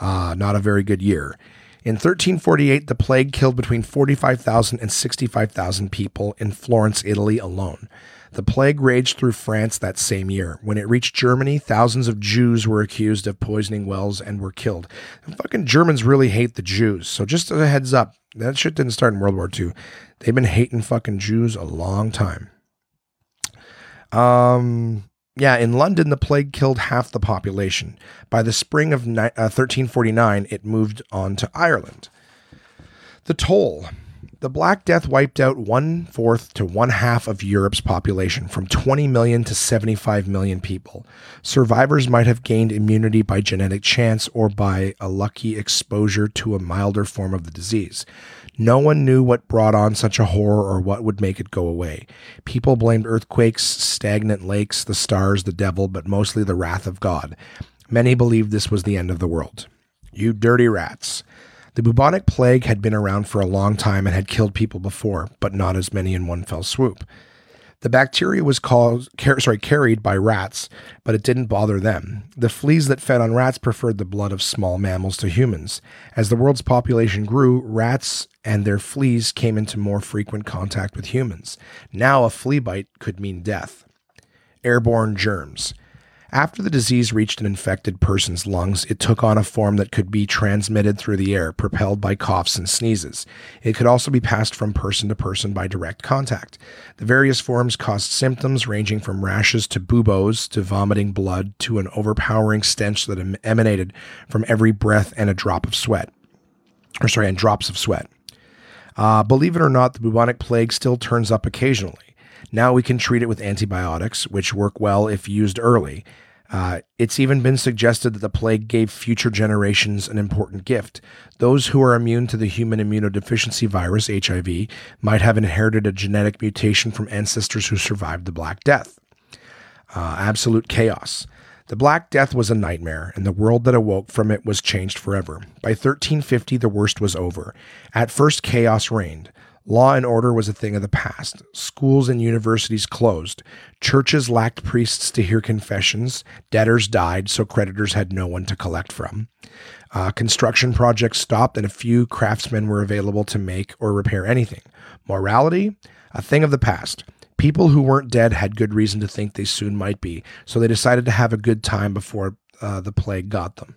Ah, not a very good year. In 1348, the plague killed between 45,000 and 65,000 people in Florence, Italy alone. The plague raged through France that same year. When it reached Germany, thousands of Jews were accused of poisoning wells and were killed. Fucking Germans really hate the Jews. So just as a heads up, that shit didn't start in World War II. They've been hating fucking Jews a long time. Um, yeah, in London, the plague killed half the population. By the spring of ni- uh, 1349, it moved on to Ireland. The toll. The Black Death wiped out one fourth to one half of Europe's population, from 20 million to 75 million people. Survivors might have gained immunity by genetic chance or by a lucky exposure to a milder form of the disease. No one knew what brought on such a horror or what would make it go away. People blamed earthquakes, stagnant lakes, the stars, the devil, but mostly the wrath of God. Many believed this was the end of the world. You dirty rats. The bubonic plague had been around for a long time and had killed people before, but not as many in one fell swoop. The bacteria was called, car- sorry, carried by rats, but it didn't bother them. The fleas that fed on rats preferred the blood of small mammals to humans. As the world's population grew, rats and their fleas came into more frequent contact with humans. Now, a flea bite could mean death. Airborne germs. After the disease reached an infected person's lungs, it took on a form that could be transmitted through the air, propelled by coughs and sneezes. It could also be passed from person to person by direct contact. The various forms caused symptoms ranging from rashes to buboes to vomiting blood to an overpowering stench that em- emanated from every breath and a drop of sweat. Or, sorry, and drops of sweat. Uh, believe it or not, the bubonic plague still turns up occasionally. Now we can treat it with antibiotics, which work well if used early. Uh, it's even been suggested that the plague gave future generations an important gift. Those who are immune to the human immunodeficiency virus, HIV, might have inherited a genetic mutation from ancestors who survived the Black Death. Uh, absolute chaos. The Black Death was a nightmare, and the world that awoke from it was changed forever. By 1350, the worst was over. At first, chaos reigned. Law and order was a thing of the past. Schools and universities closed. Churches lacked priests to hear confessions. Debtors died, so creditors had no one to collect from. Uh, construction projects stopped, and a few craftsmen were available to make or repair anything. Morality? A thing of the past. People who weren't dead had good reason to think they soon might be, so they decided to have a good time before uh, the plague got them.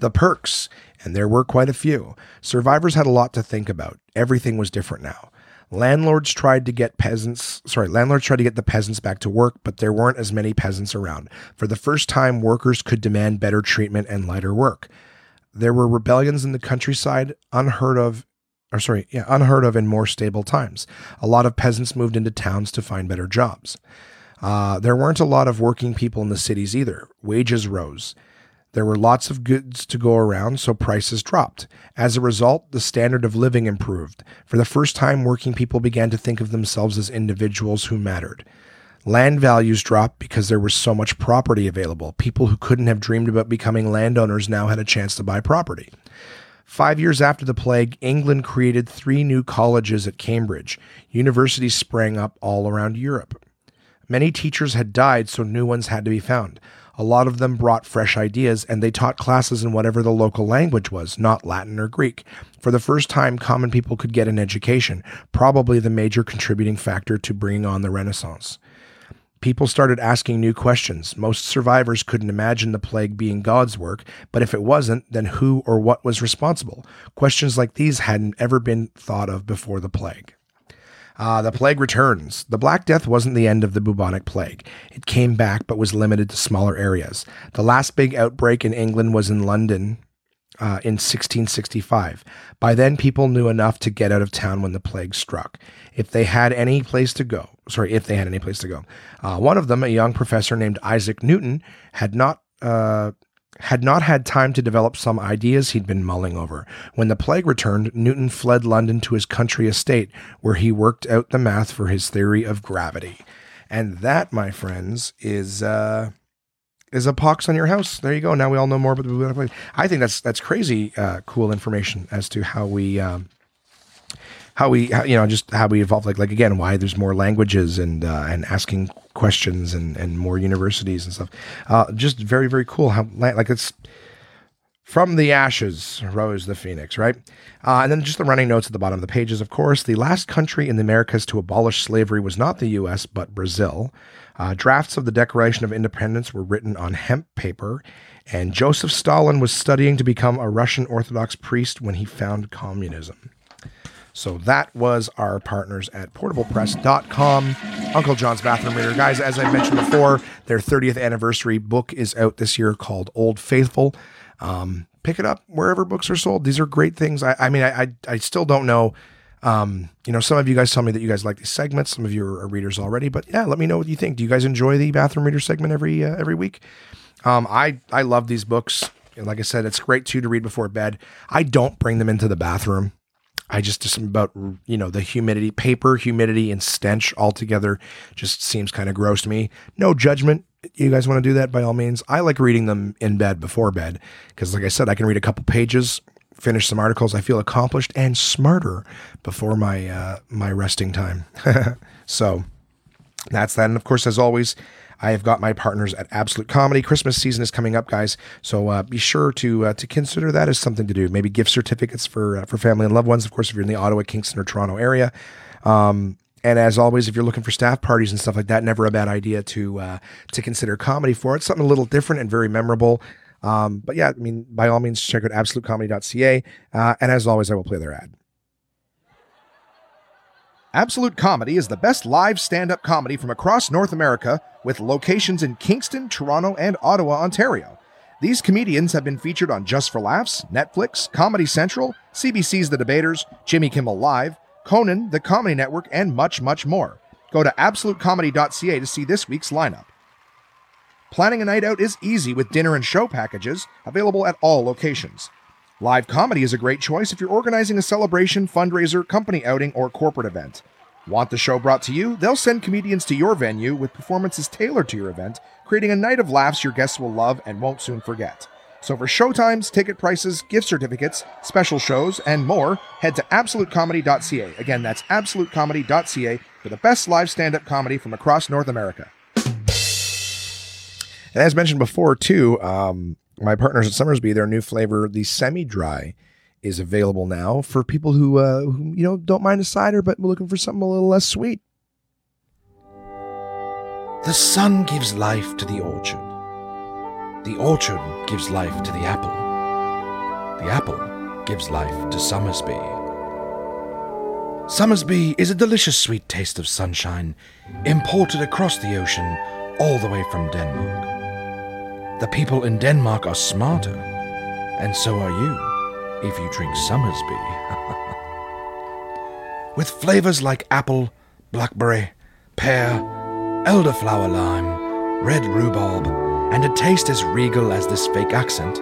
The perks, and there were quite a few. Survivors had a lot to think about. Everything was different now. Landlords tried to get peasants, sorry, landlords tried to get the peasants back to work, but there weren't as many peasants around. For the first time, workers could demand better treatment and lighter work. There were rebellions in the countryside, unheard of, or sorry, yeah, unheard of in more stable times. A lot of peasants moved into towns to find better jobs. Uh, there weren't a lot of working people in the cities either. Wages rose. There were lots of goods to go around, so prices dropped. As a result, the standard of living improved. For the first time, working people began to think of themselves as individuals who mattered. Land values dropped because there was so much property available. People who couldn't have dreamed about becoming landowners now had a chance to buy property. Five years after the plague, England created three new colleges at Cambridge. Universities sprang up all around Europe. Many teachers had died, so new ones had to be found. A lot of them brought fresh ideas and they taught classes in whatever the local language was, not Latin or Greek. For the first time, common people could get an education, probably the major contributing factor to bringing on the Renaissance. People started asking new questions. Most survivors couldn't imagine the plague being God's work, but if it wasn't, then who or what was responsible? Questions like these hadn't ever been thought of before the plague. Uh, the plague returns. The Black Death wasn't the end of the bubonic plague. It came back, but was limited to smaller areas. The last big outbreak in England was in London uh, in 1665. By then, people knew enough to get out of town when the plague struck. If they had any place to go, sorry, if they had any place to go, uh, one of them, a young professor named Isaac Newton, had not. Had not had time to develop some ideas he'd been mulling over. When the plague returned, Newton fled London to his country estate, where he worked out the math for his theory of gravity. And that, my friends, is uh, is a pox on your house. There you go. Now we all know more about the Plague. I think that's that's crazy uh, cool information as to how we um, how we how, you know just how we evolve. Like like again, why there's more languages and uh, and asking questions and and more universities and stuff. Uh, just very very cool. How like it's from the ashes rose the phoenix, right? Uh, and then just the running notes at the bottom of the pages, of course. The last country in the Americas to abolish slavery was not the U.S., but Brazil. Uh, drafts of the Declaration of Independence were written on hemp paper, and Joseph Stalin was studying to become a Russian Orthodox priest when he found communism. So that was our partners at portablepress.com. Uncle John's Bathroom Reader. Guys, as I mentioned before, their 30th anniversary book is out this year called Old Faithful. Um, pick it up wherever books are sold. These are great things. I, I mean, I, I, I still don't know. Um, you know, some of you guys tell me that you guys like these segments. Some of you are, readers already, but yeah, let me know what you think. Do you guys enjoy the bathroom reader segment every uh, every week? Um, I I love these books. Like I said, it's great too to read before bed. I don't bring them into the bathroom. I just just about you know the humidity, paper humidity and stench altogether just seems kind of gross to me. No judgment. You guys want to do that? By all means. I like reading them in bed before bed because like i said i can read a couple pages finish some articles. I feel accomplished and smarter before my uh, my resting time. [laughs] So that's that. And of course as always I have got my partners at Absolute Comedy. Christmas season is coming up, guys, so uh, be sure to uh, to consider that as something to do. Maybe gift certificates for uh, for family and loved ones. Of course, if you're in the Ottawa, Kingston, or Toronto area, um, and as always, if you're looking for staff parties and stuff like that, never a bad idea to uh, to consider comedy for it. Something a little different and very memorable. Um, but yeah, I mean, by all means, check out absolutecomedy.ca. Uh, and as always, I will play their ad. Absolute Comedy is the best live stand up comedy from across North America with locations in Kingston, Toronto, and Ottawa, Ontario. These comedians have been featured on Just for Laughs, Netflix, Comedy Central, CBC's The Debaters, Jimmy Kimmel Live, Conan, the Comedy Network, and much, much more. Go to absolutecomedy.ca to see this week's lineup. Planning a night out is easy with dinner and show packages available at all locations. Live comedy is a great choice if you're organizing a celebration, fundraiser, company outing, or corporate event. Want the show brought to you? They'll send comedians to your venue with performances tailored to your event, creating a night of laughs your guests will love and won't soon forget. So for showtimes, ticket prices, gift certificates, special shows, and more, head to absolutecomedy.ca. Again, that's absolutecomedy.ca for the best live stand-up comedy from across North America. And as mentioned before, too, um, my partners at Somersby, their new flavor, the semi-dry, is available now for people who, uh, who you know don't mind a cider, but looking for something a little less sweet. The sun gives life to the orchard. The orchard gives life to the apple. The apple gives life to Somersby. Somersby is a delicious sweet taste of sunshine, imported across the ocean all the way from Denmark. The people in Denmark are smarter, and so are you if you drink Somersby. [laughs] With flavors like apple, blackberry, pear, elderflower lime, red rhubarb, and a taste as regal as this fake accent,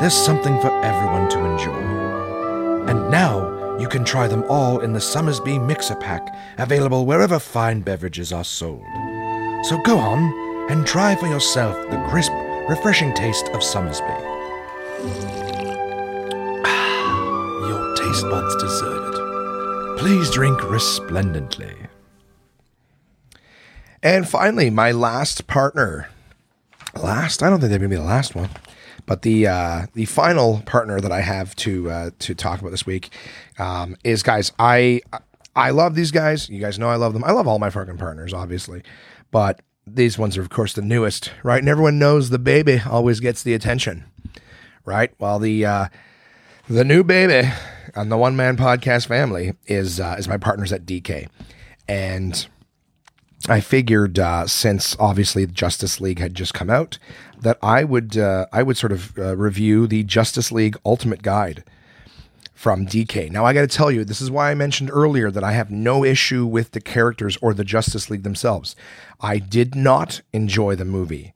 there's something for everyone to enjoy. And now you can try them all in the Somersby Mixer Pack, available wherever fine beverages are sold. So go on and try for yourself the crisp, refreshing taste of Somersby. Taste buds deserve it. Please drink resplendently. And finally, my last partner last. I don't think they're going to be the last one, but the uh, the final partner that I have to uh, to talk about this week um, is guys. I I love these guys. You guys know I love them. I love all my fucking partners, obviously, but these ones are of course the newest, right? And everyone knows the baby always gets the attention, right? While the uh, the new baby on the one man podcast family is uh, is my partners at DK, and I figured uh, since obviously Justice League had just come out, that I would uh, I would sort of uh, review the Justice League Ultimate Guide from DK. Now I got to tell you, this is why I mentioned earlier that I have no issue with the characters or the Justice League themselves. I did not enjoy the movie,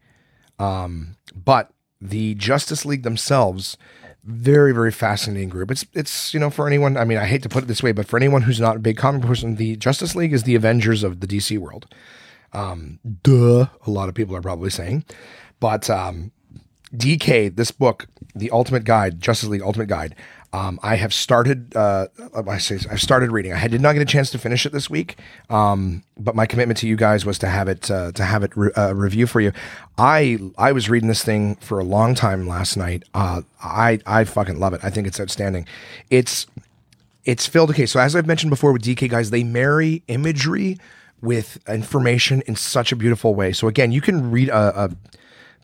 um, but the Justice League themselves very very fascinating group. It's it's you know for anyone i mean i hate to put it this way but for anyone who's not a big comic person the justice league is the avengers of the dc world. Um duh a lot of people are probably saying. But um dk this book the ultimate guide justice league ultimate guide um, I have started. Uh, I say I've started reading. I did not get a chance to finish it this week, um, but my commitment to you guys was to have it uh, to have it re- uh, review for you. I I was reading this thing for a long time last night. Uh, I I fucking love it. I think it's outstanding. It's it's filled. Okay, so as I've mentioned before with DK guys, they marry imagery with information in such a beautiful way. So again, you can read a, a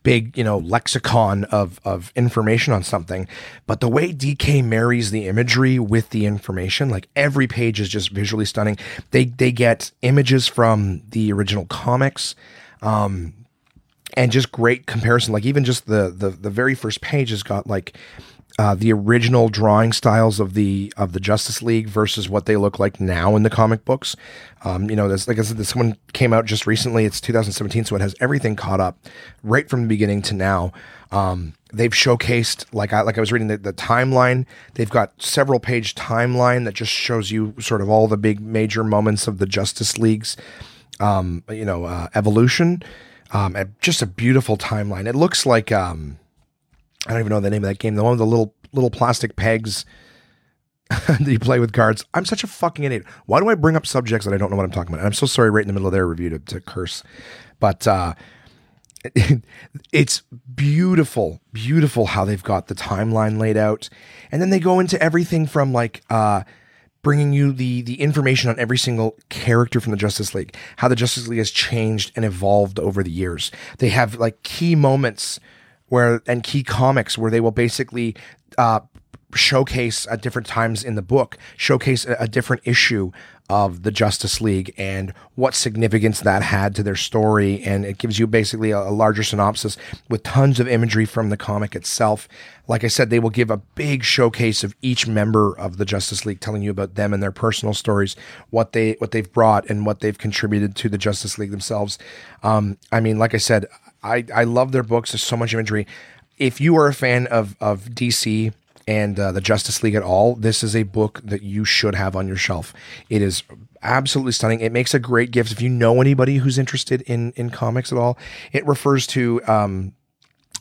big, you know, lexicon of of information on something, but the way DK marries the imagery with the information, like every page is just visually stunning. They they get images from the original comics. Um, and just great comparison. Like even just the the the very first page has got like uh, the original drawing styles of the of the Justice League versus what they look like now in the comic books. Um, you know, this, like I said, this one came out just recently. It's 2017, so it has everything caught up right from the beginning to now. Um, they've showcased like I like I was reading the, the timeline. They've got several page timeline that just shows you sort of all the big major moments of the Justice League's um, you know uh, evolution. Um, just a beautiful timeline. It looks like um, I don't even know the name of that game. The one with the little little plastic pegs [laughs] that you play with cards. I'm such a fucking idiot. Why do I bring up subjects that I don't know what I'm talking about? I'm so sorry right in the middle of their review to, to curse. But uh, [laughs] it's beautiful, beautiful how they've got the timeline laid out. And then they go into everything from like uh, bringing you the the information on every single character from the Justice League, how the Justice League has changed and evolved over the years. They have like key moments where and key comics where they will basically uh, showcase at different times in the book showcase a, a, different issue of the Justice League and what significance that had to their story. And it gives you basically a, a larger synopsis with tons of imagery from the comic itself. Like I said they will give a big showcase of each member of the Justice League telling you about them and their personal stories what they what they've brought and what they've contributed to the Justice League themselves. Um, I mean like I said I, I love their books. There's so much imagery. If you are a fan of, of DC and uh, the Justice League at all, this is a book that you should have on your shelf. It is absolutely stunning. It makes a great gift if you know anybody who's interested in in comics at all. It refers to um,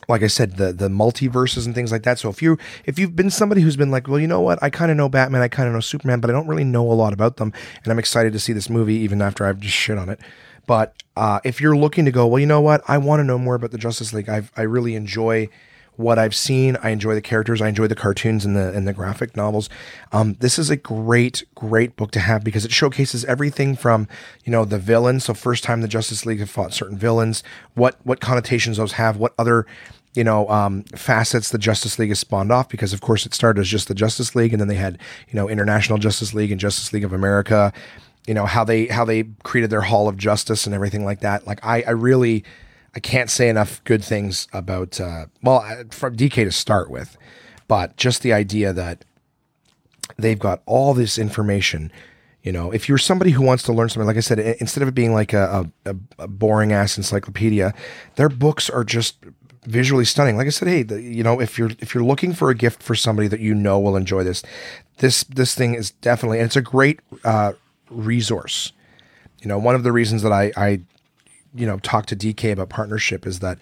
like I said, the the multiverses and things like that. So if you if you've been somebody who's been like, well, you know what, I kind of know Batman, I kind of know Superman, but I don't really know a lot about them, and I'm excited to see this movie, even after I've just shit on it. But uh, if you're looking to go, well, you know what? I want to know more about the Justice League. I've, I really enjoy what I've seen. I enjoy the characters. I enjoy the cartoons and the and the graphic novels. Um, this is a great, great book to have because it showcases everything from you know the villains. So first time the Justice League have fought certain villains, what what connotations those have, what other you know um, facets the Justice League has spawned off. Because of course it started as just the Justice League, and then they had you know International Justice League and Justice League of America you know how they how they created their hall of justice and everything like that. Like i i really i can't say enough good things about uh well from dk to start with but just the idea that they've got all this information you know if you're somebody who wants to learn something like i said instead of it being like a, a, a boring ass encyclopedia their books are just visually stunning. Like i said hey the, you know if you're if you're looking for a gift for somebody that you know will enjoy this this this thing is definitely and it's a great uh resource. You know, one of the reasons that I, I you know, talk to DK about partnership is that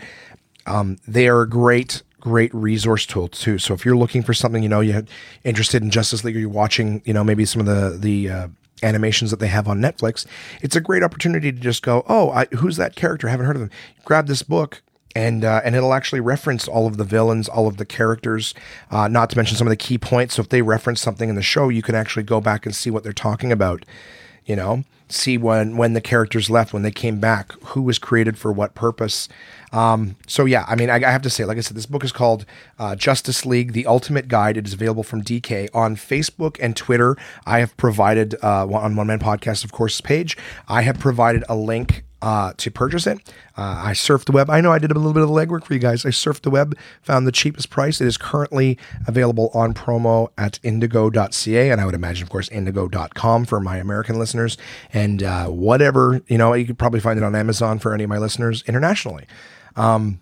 um, they are a great, great resource tool too. So if you're looking for something, you know, you're interested in Justice League or you're watching, you know, maybe some of the the uh, animations that they have on Netflix, it's a great opportunity to just go, oh, I, who's that character? I haven't heard of them. Grab this book, and uh, and it'll actually reference all of the villains, all of the characters, uh, not to mention some of the key points. So if they reference something in the show, you can actually go back and see what they're talking about. You know, see when when the characters left, when they came back, who was created for what purpose. Um, so yeah, I mean, I, I, have to say, like I said, this book is called uh, Justice League: The Ultimate Guide. It is available from DK on Facebook and Twitter. I have provided uh, on One Man Podcast, of course, page. I have provided a link uh, to purchase it. Uh, I surfed the web. I know I did a little bit of the legwork for you guys. I surfed the web, found the cheapest price. It is currently available on promo at indigo.ca. And I would imagine, of course, indigo.com for my American listeners. And uh, whatever, you know, you could probably find it on Amazon for any of my listeners internationally. Um,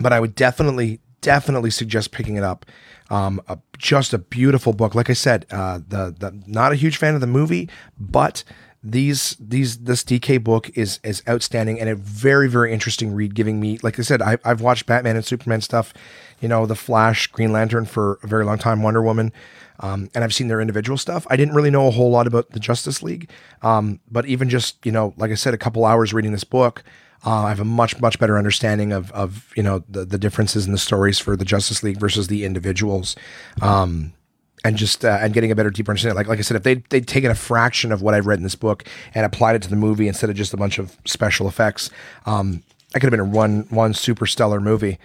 but I would definitely, definitely suggest picking it up. Um, a, just a beautiful book. Like I said, uh, the the not a huge fan of the movie, but these these this DK book is is outstanding and a very very interesting read. Giving me, like I said, I, I've watched Batman and Superman stuff, you know, the Flash, Green Lantern for a very long time, Wonder Woman. Um, and I've seen their individual stuff. I didn't really know a whole lot about the Justice League, um, but even just you know, like I said, a couple hours reading this book, uh, I have a much much better understanding of of you know the the differences in the stories for the Justice League versus the individuals, um, and just uh, and getting a better deeper understanding. Like like I said, if they they'd taken a fraction of what I've read in this book and applied it to the movie instead of just a bunch of special effects, um, I could have been a one one super stellar movie.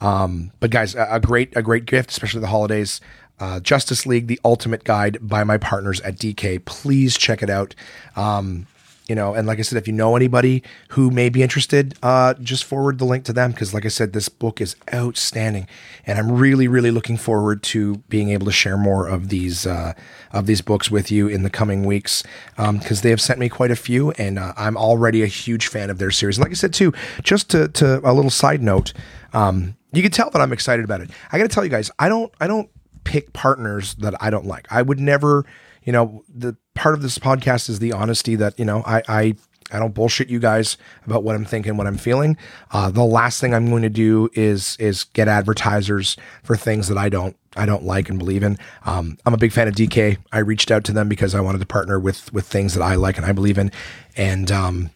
Um, but guys, a, a great a great gift, especially the holidays. Uh, Justice League: The Ultimate Guide by my partners at DK. Please check it out. Um, you know and like i said if you know anybody who may be interested uh, just forward the link to them because like i said this book is outstanding. And i'm really really looking forward to being able to share more of these uh, of these books with you in the coming weeks because um, they have sent me quite a few and uh, i'm already a huge fan of their series. And like i said too just to, to a little side note um, you can tell that i'm excited about it. I gotta tell you guys i don't i don't pick partners that i don't like. I would never you know, the part of this podcast is the honesty that, you know, I, I, I don't bullshit you guys about what I'm thinking, what I'm feeling. Uh, the last thing I'm going to do is is get advertisers for things that I don't I don't like and believe in. Um, I'm a big fan of DK. I reached out to them because I wanted to partner with with things that I like and I believe in. And um,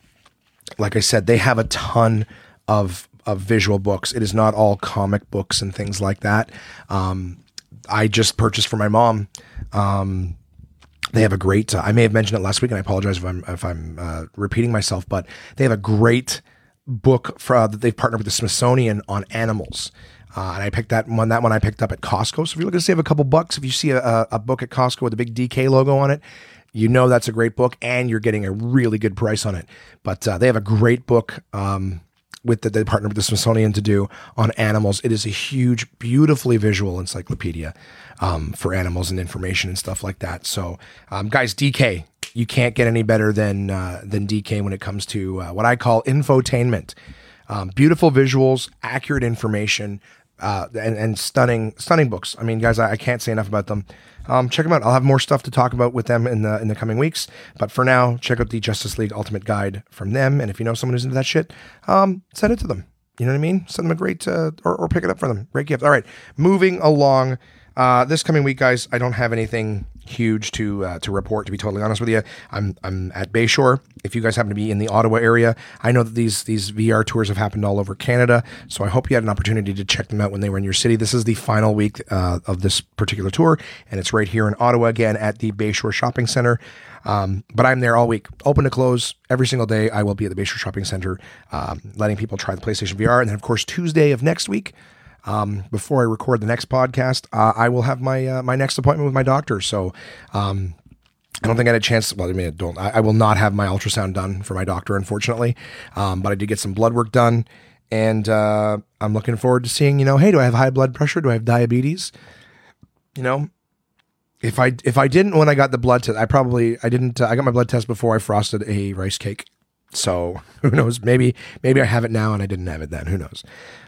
like I said, they have a ton of of visual books. It is not all comic books and things like that. Um, I just purchased for my mom um, they have a great. Uh, I may have mentioned it last week, and I apologize if I'm if I'm uh, repeating myself, but they have a great book for, uh, that they've partnered with the Smithsonian on animals. Uh, and I picked that one. That one I picked up at Costco. So if you're looking to save a couple bucks, if you see a, a book at Costco with a big DK logo on it, you know that's a great book, and you're getting a really good price on it. But uh, they have a great book. Um, with the, they partnered with the Smithsonian to do on animals. It is a huge, beautifully visual encyclopedia um, for animals and information and stuff like that. So, um, guys, DK, you can't get any better than uh, than DK when it comes to uh, what I call infotainment. Um, beautiful visuals, accurate information, uh, and, and, stunning stunning books. I mean, guys, I, I can't say enough about them. Um, check them out. I'll have more stuff to talk about with them in the in the coming weeks. But for now, check out the Justice League Ultimate Guide from them. And if you know someone who's into that shit, um, send it to them. You know what I mean? Send them a great uh, or, or pick it up for them. Great gift. All right, moving along. Uh, this coming week, guys, I don't have anything huge to uh, to report. To be totally honest with you, I'm I'm at Bayshore. If you guys happen to be in the Ottawa area, I know that these these VR tours have happened all over Canada. So I hope you had an opportunity to check them out when they were in your city. This is the final week uh, of this particular tour, and it's right here in Ottawa again at the Bayshore Shopping Center. Um, but I'm there all week, open to close every single day. I will be at the Bayshore Shopping Center, um, letting people try the PlayStation VR, and then of course Tuesday of next week um, before I record the next podcast, uh, I will have my uh, my next appointment with my doctor. So um, I don't think I had a chance. Well, I mean, I don't. I, I, will not have my ultrasound done for my doctor, unfortunately. Um, but I did get some blood work done, and uh, I'm looking forward to seeing. You know, hey, do I have high blood pressure? Do I have diabetes? You know, if I if I didn't when I got the blood test, I probably I didn't. Uh, I got my blood test before I frosted a rice cake. So [laughs] who knows? Maybe maybe I have it now and I didn't have it then. Who knows?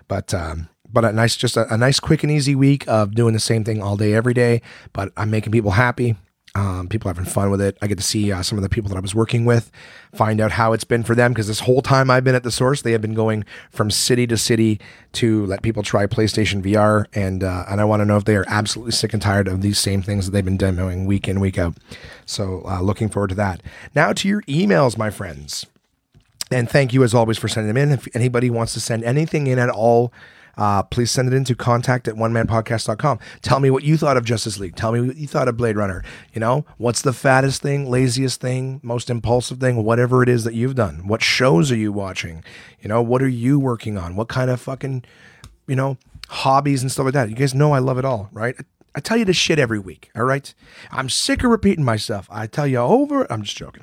But um, but a nice, just a, a, nice, quick and easy week of doing the same thing all day, every day. But I'm making people happy. Um, people having fun with it. I get to see uh, some of the people that I was working with, find out how it's been for them. Because this whole time I've been at the source, they have been going from city to city to let people try PlayStation VR, and uh, and I want to know if they are absolutely sick and tired of these same things that they've been demoing week in week out. So uh, looking forward to that. Now to your emails, my friends, and thank you as always for sending them in. If anybody wants to send anything in at all uh, please send it into contact at one podcast.com. Tell me what you thought of Justice League. Tell me what you thought of Blade Runner. You know, what's the fattest thing, laziest thing, most impulsive thing, whatever it is that you've done. What shows are you watching? You know, what are you working on? What kind of fucking, you know, hobbies and stuff like that. You guys know I love it all, right? I tell you this shit every week, all right? I'm sick of repeating myself. I tell you over. I'm just joking.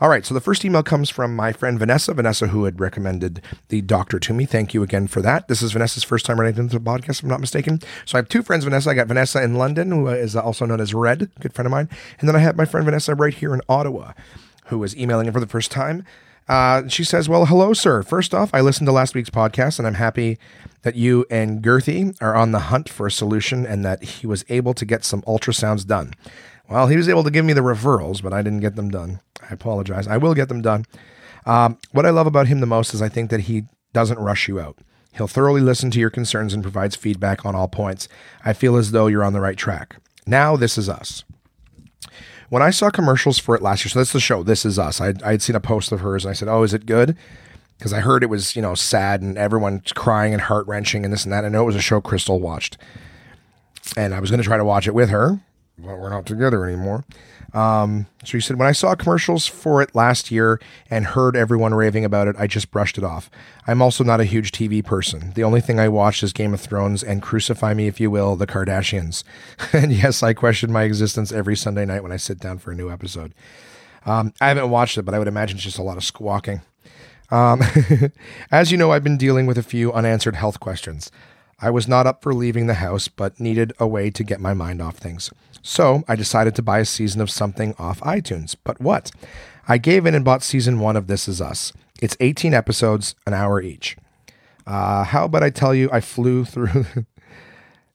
All right, so the first email comes from my friend Vanessa. Vanessa, who had recommended the doctor to me. Thank you again for that. This is Vanessa's first time writing into the podcast, if I'm not mistaken. So I have two friends, Vanessa. I got Vanessa in London, who is also known as Red, good friend of mine. And then I have my friend Vanessa right here in Ottawa, who is emailing in for the first time. Uh, she says, Well, hello, sir. First off, I listened to last week's podcast and I'm happy that you and Girthy are on the hunt for a solution and that he was able to get some ultrasounds done. Well, he was able to give me the referrals, but I didn't get them done. I apologize. I will get them done. Um, what I love about him the most is I think that he doesn't rush you out. He'll thoroughly listen to your concerns and provides feedback on all points. I feel as though you're on the right track. Now, this is us. When I saw commercials for it last year, so that's the show, This Is Us, I I had seen a post of hers and I said, Oh, is it good? Because I heard it was, you know, sad and everyone's crying and heart wrenching and this and that. I know it was a show Crystal watched. And I was going to try to watch it with her, but we're not together anymore. Um, so he said, when I saw commercials for it last year and heard everyone raving about it, I just brushed it off. I'm also not a huge TV person. The only thing I watched is Game of Thrones and crucify me, if you will, the Kardashians. [laughs] and yes, I question my existence every Sunday night when I sit down for a new episode. Um, I haven't watched it, but I would imagine it's just a lot of squawking. Um, [laughs] as you know, I've been dealing with a few unanswered health questions. I was not up for leaving the house, but needed a way to get my mind off things. So I decided to buy a season of something off iTunes. But what? I gave in and bought season one of This Is Us. It's 18 episodes, an hour each. Uh, how about I tell you I flew through. [laughs]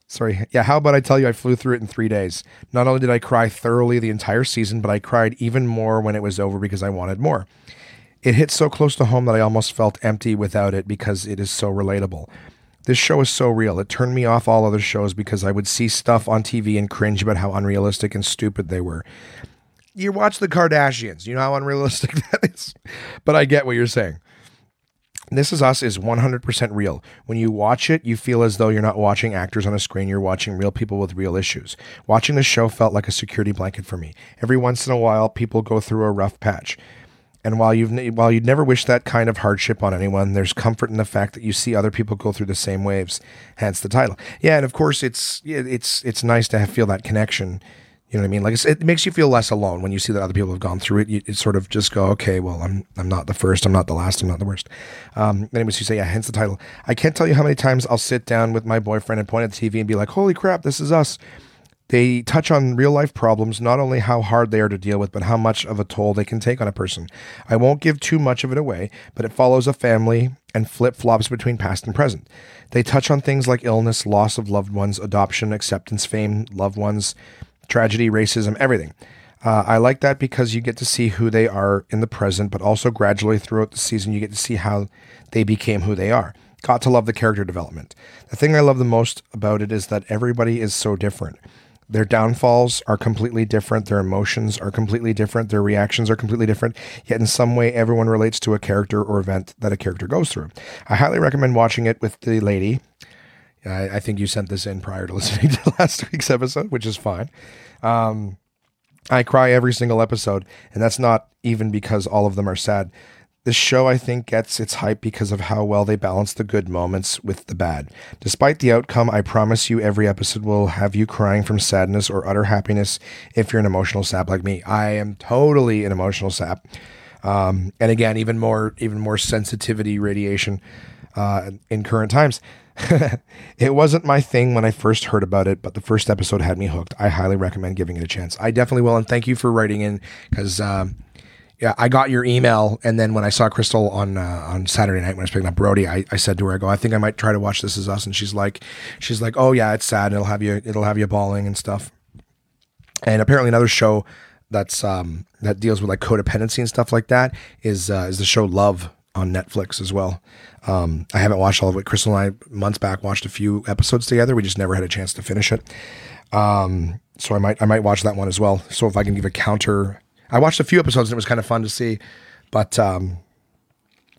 Sorry. Yeah, how about I tell you I flew through it in three days? Not only did I cry thoroughly the entire season, but I cried even more when it was over because I wanted more. It hit so close to home that I almost felt empty without it because it is so relatable. This show is so real. It turned me off all other shows because I would see stuff on TV and cringe about how unrealistic and stupid they were. You watch the Kardashians, you know how unrealistic [laughs] that is. But I get what you're saying. This Is Us is 100% real. When you watch it, you feel as though you're not watching actors on a screen, you're watching real people with real issues. Watching the show felt like a security blanket for me. Every once in a while, people go through a rough patch. And while you've while you'd never wish that kind of hardship on anyone, there's comfort in the fact that you see other people go through the same waves. Hence the title. Yeah, and of course it's it's it's nice to have, feel that connection. You know what I mean? Like it makes you feel less alone when you see that other people have gone through it. You, sort of just go, okay, well, I'm I'm not the first, I'm not the last, I'm not the worst. Um, anyways, you say, yeah, hence the title. I can't tell you how many times I'll sit down with my boyfriend and point at the TV and be like, holy crap, this is us. They touch on real life problems, not only how hard they are to deal with, but how much of a toll they can take on a person. I won't give too much of it away, but it follows a family and flip flops between past and present. They touch on things like illness, loss of loved ones, adoption, acceptance, fame, loved ones, tragedy, racism, everything. Uh, I like that because you get to see who they are in the present, but also gradually throughout the season, you get to see how they became who they are. Got to love the character development. The thing I love the most about it is that everybody is so different. Their downfalls are completely different. Their emotions are completely different. Their reactions are completely different. Yet, in some way, everyone relates to a character or event that a character goes through. I highly recommend watching it with the lady. I, I think you sent this in prior to [laughs] listening to last week's episode, which is fine. Um, I cry every single episode, and that's not even because all of them are sad. This show, I think, gets its hype because of how well they balance the good moments with the bad. Despite the outcome, I promise you every episode will have you crying from sadness or utter happiness if you're an emotional sap like me. I am totally an emotional sap. Um, and again, even more, even more sensitivity radiation uh, in current times. [laughs] it wasn't my thing when I first heard about it, but the first episode had me hooked. I highly recommend giving it a chance. I definitely will, and thank you for writing in because um, yeah, I got your email, and then when I saw Crystal on uh, on Saturday night when I was picking up Brody, I, I said to her, "I go, I think I might try to watch This Is Us," and she's like, she's like, "Oh yeah, it's sad. It'll have you, it'll have you bawling and stuff." And apparently, another show that's um, that deals with like codependency and stuff like that is uh, is the show Love on Netflix as well. Um, I haven't watched all of it. Crystal and I months back watched a few episodes together. We just never had a chance to finish it. Um, so I might I might watch that one as well. So if I can give a counter I watched a few episodes and it was kind of fun to see, but um,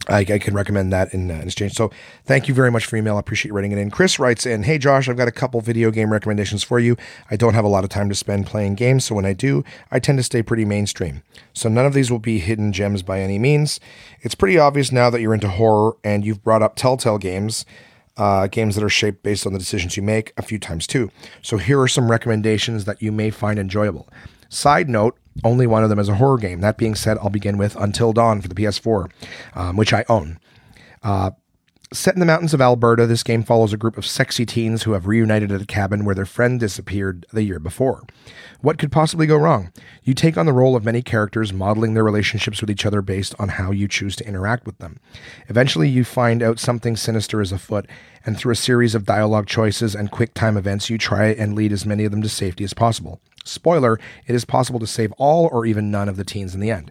I, I, can recommend that in, uh, in, exchange. So thank you very much for email. I appreciate writing it in. Chris writes in, Hey Josh, I've got a couple video game recommendations for you. I don't have a lot of time to spend playing games, so when I do, I tend to stay pretty mainstream. So none of these will be hidden gems by any means. It's pretty obvious now that you're into horror and you've brought up Telltale games. uh, games that are shaped based on the decisions you make a few times too. So here are some recommendations that you may find enjoyable. Side note, only one of them is a horror game. That being said, I'll begin with Until Dawn for the PS4, um, which I own. Uh, Set in the mountains of Alberta, this game follows a group of sexy teens who have reunited at a cabin where their friend disappeared the year before. What could possibly go wrong? You take on the role of many characters, modeling their relationships with each other based on how you choose to interact with them. Eventually, you find out something sinister is afoot, and through a series of dialogue choices and quick time events, you try and lead as many of them to safety as possible. Spoiler, it is possible to save all or even none of the teens in the end.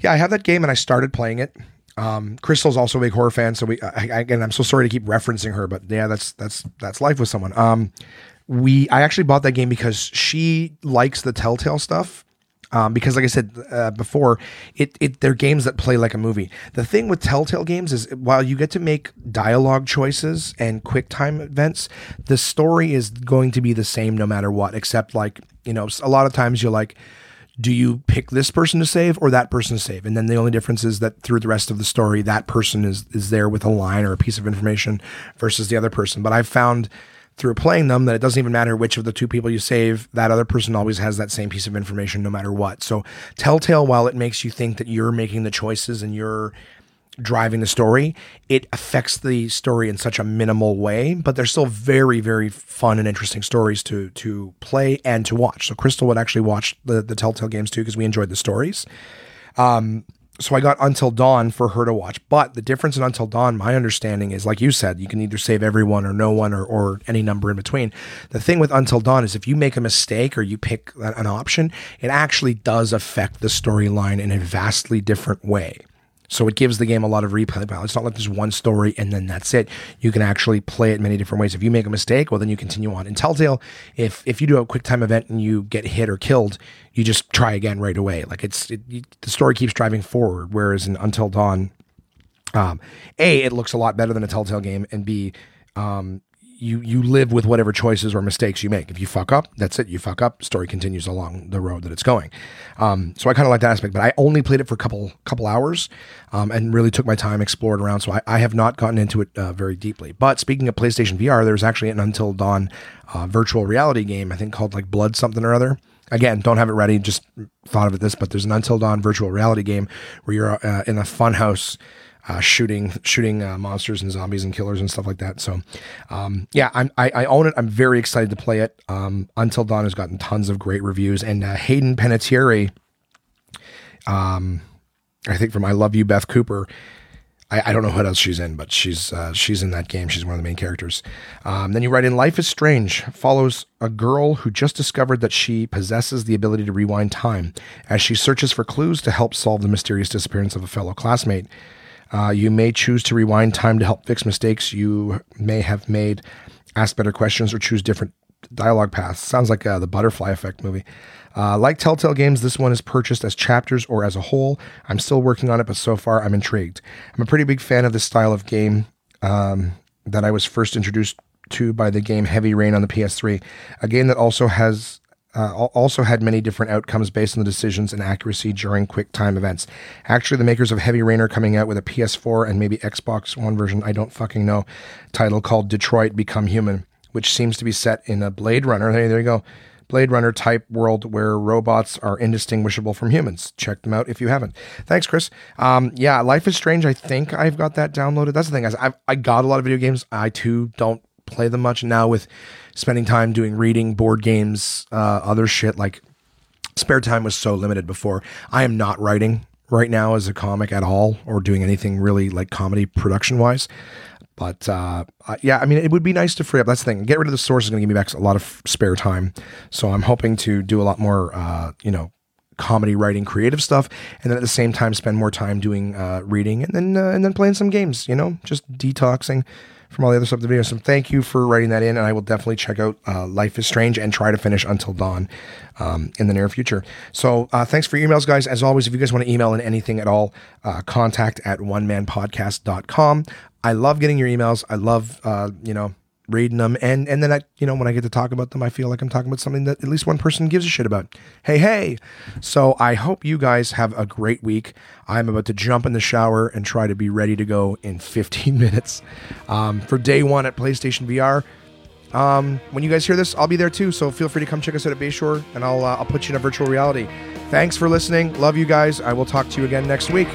Yeah, I have that game and I started playing it. Um, Crystal's also a big horror fan, so we I, again I'm so sorry to keep referencing her, but yeah, that's that's that's life with someone. Um, we I actually bought that game because she likes the Telltale stuff. Um, because like I said uh, before, it it they're games that play like a movie. The thing with Telltale games is while you get to make dialogue choices and quick time events, the story is going to be the same no matter what. Except like you know, a lot of times you're like do you pick this person to save or that person to save? And then the only difference is that through the rest of the story, that person is is there with a line or a piece of information versus the other person. But I've found through playing them that it doesn't even matter which of the two people you save, that other person always has that same piece of information no matter what. So Telltale, while it makes you think that you're making the choices and you're driving the story, it affects the story in such a minimal way, but they're still very, very fun and interesting stories to to play and to watch. So Crystal would actually watch the the Telltale games too because we enjoyed the stories. Um, so I got Until Dawn for her to watch. But the difference in Until Dawn, my understanding is, like you said, you can either save everyone or no one or, or any number in between. The thing with Until Dawn is if you make a mistake or you pick an option, it actually does affect the storyline in a vastly different way. So it gives the game a lot of replay value. It's not like there's one story and then that's it. You can actually play it many different ways. If you make a mistake, well, then you continue on. In Telltale, if if you do a quick time event and you get hit or killed, you just try again right away. Like it's it, you, the story keeps driving forward. Whereas in Until Dawn, um, a it looks a lot better than a Telltale game, and b um, you you live with whatever choices or mistakes you make. If you fuck up, that's it. You fuck up. Story continues along the road that it's going. Um, so I kind of like that aspect, but I only played it for a couple couple hours, um, and really took my time, explored around. So I, I have not gotten into it uh, very deeply. But speaking of PlayStation VR, there's actually an Until Dawn uh, virtual reality game I think called like Blood something or other. Again, don't have it ready. Just thought of it this, but there's an Until Dawn virtual reality game where you're uh, in a fun house uh, shooting shooting uh, monsters and zombies and killers and stuff like that. So, um, yeah, I'm, I, I own it. I'm very excited to play it. Um, Until Dawn has gotten tons of great reviews, and uh, Hayden Panettiere, um, I think from I Love You, Beth Cooper. I, I don't know what else she's in, but she's uh, she's in that game. She's one of the main characters. Um, then you write in Life is Strange follows a girl who just discovered that she possesses the ability to rewind time as she searches for clues to help solve the mysterious disappearance of a fellow classmate. Uh, you may choose to rewind time to help fix mistakes you may have made, ask better questions, or choose different dialogue paths. Sounds like uh, the Butterfly Effect movie. Uh, like Telltale games, this one is purchased as chapters or as a whole. I'm still working on it, but so far I'm intrigued. I'm a pretty big fan of this style of game um, that I was first introduced to by the game Heavy Rain on the PS3, a game that also has uh, also had many different outcomes based on the decisions and accuracy during quick time events. Actually, the makers of Heavy Rain are coming out with a PS4 and maybe Xbox One version, I don't fucking know, title called Detroit Become Human, which seems to be set in a Blade Runner. Hey, there you go. Blade Runner type world where robots are indistinguishable from humans. Check them out if you haven't. Thanks, Chris. Um, yeah, Life is Strange. I think I've got that downloaded. That's the thing. I've, I got a lot of video games. I too don't play them much now with spending time doing reading, board games, uh, other shit. Like spare time was so limited before. I am not writing right now as a comic at all or doing anything really like comedy production wise. But uh, yeah, I mean, it would be nice to free up. That's the thing. Get rid of the source is going to give me back a lot of spare time. So I'm hoping to do a lot more, uh, you know, comedy writing, creative stuff, and then at the same time spend more time doing uh, reading and then uh, and then playing some games. You know, just detoxing from all the other stuff in the video. So thank you for writing that in, and I will definitely check out uh, Life is Strange and try to finish Until Dawn um, in the near future. So uh, thanks for your emails, guys. As always, if you guys want to email in anything at all, uh, contact at onemanpodcast.com. I love getting your emails. I love, uh, you know, reading them, and and then I, you know, when I get to talk about them, I feel like I'm talking about something that at least one person gives a shit about. Hey, hey! So I hope you guys have a great week. I'm about to jump in the shower and try to be ready to go in 15 [laughs] minutes um, for day one at PlayStation VR. Um, when you guys hear this, I'll be there too. So feel free to come check us out at Bayshore, and I'll uh, I'll put you in a virtual reality. Thanks for listening. Love you guys. I will talk to you again next week.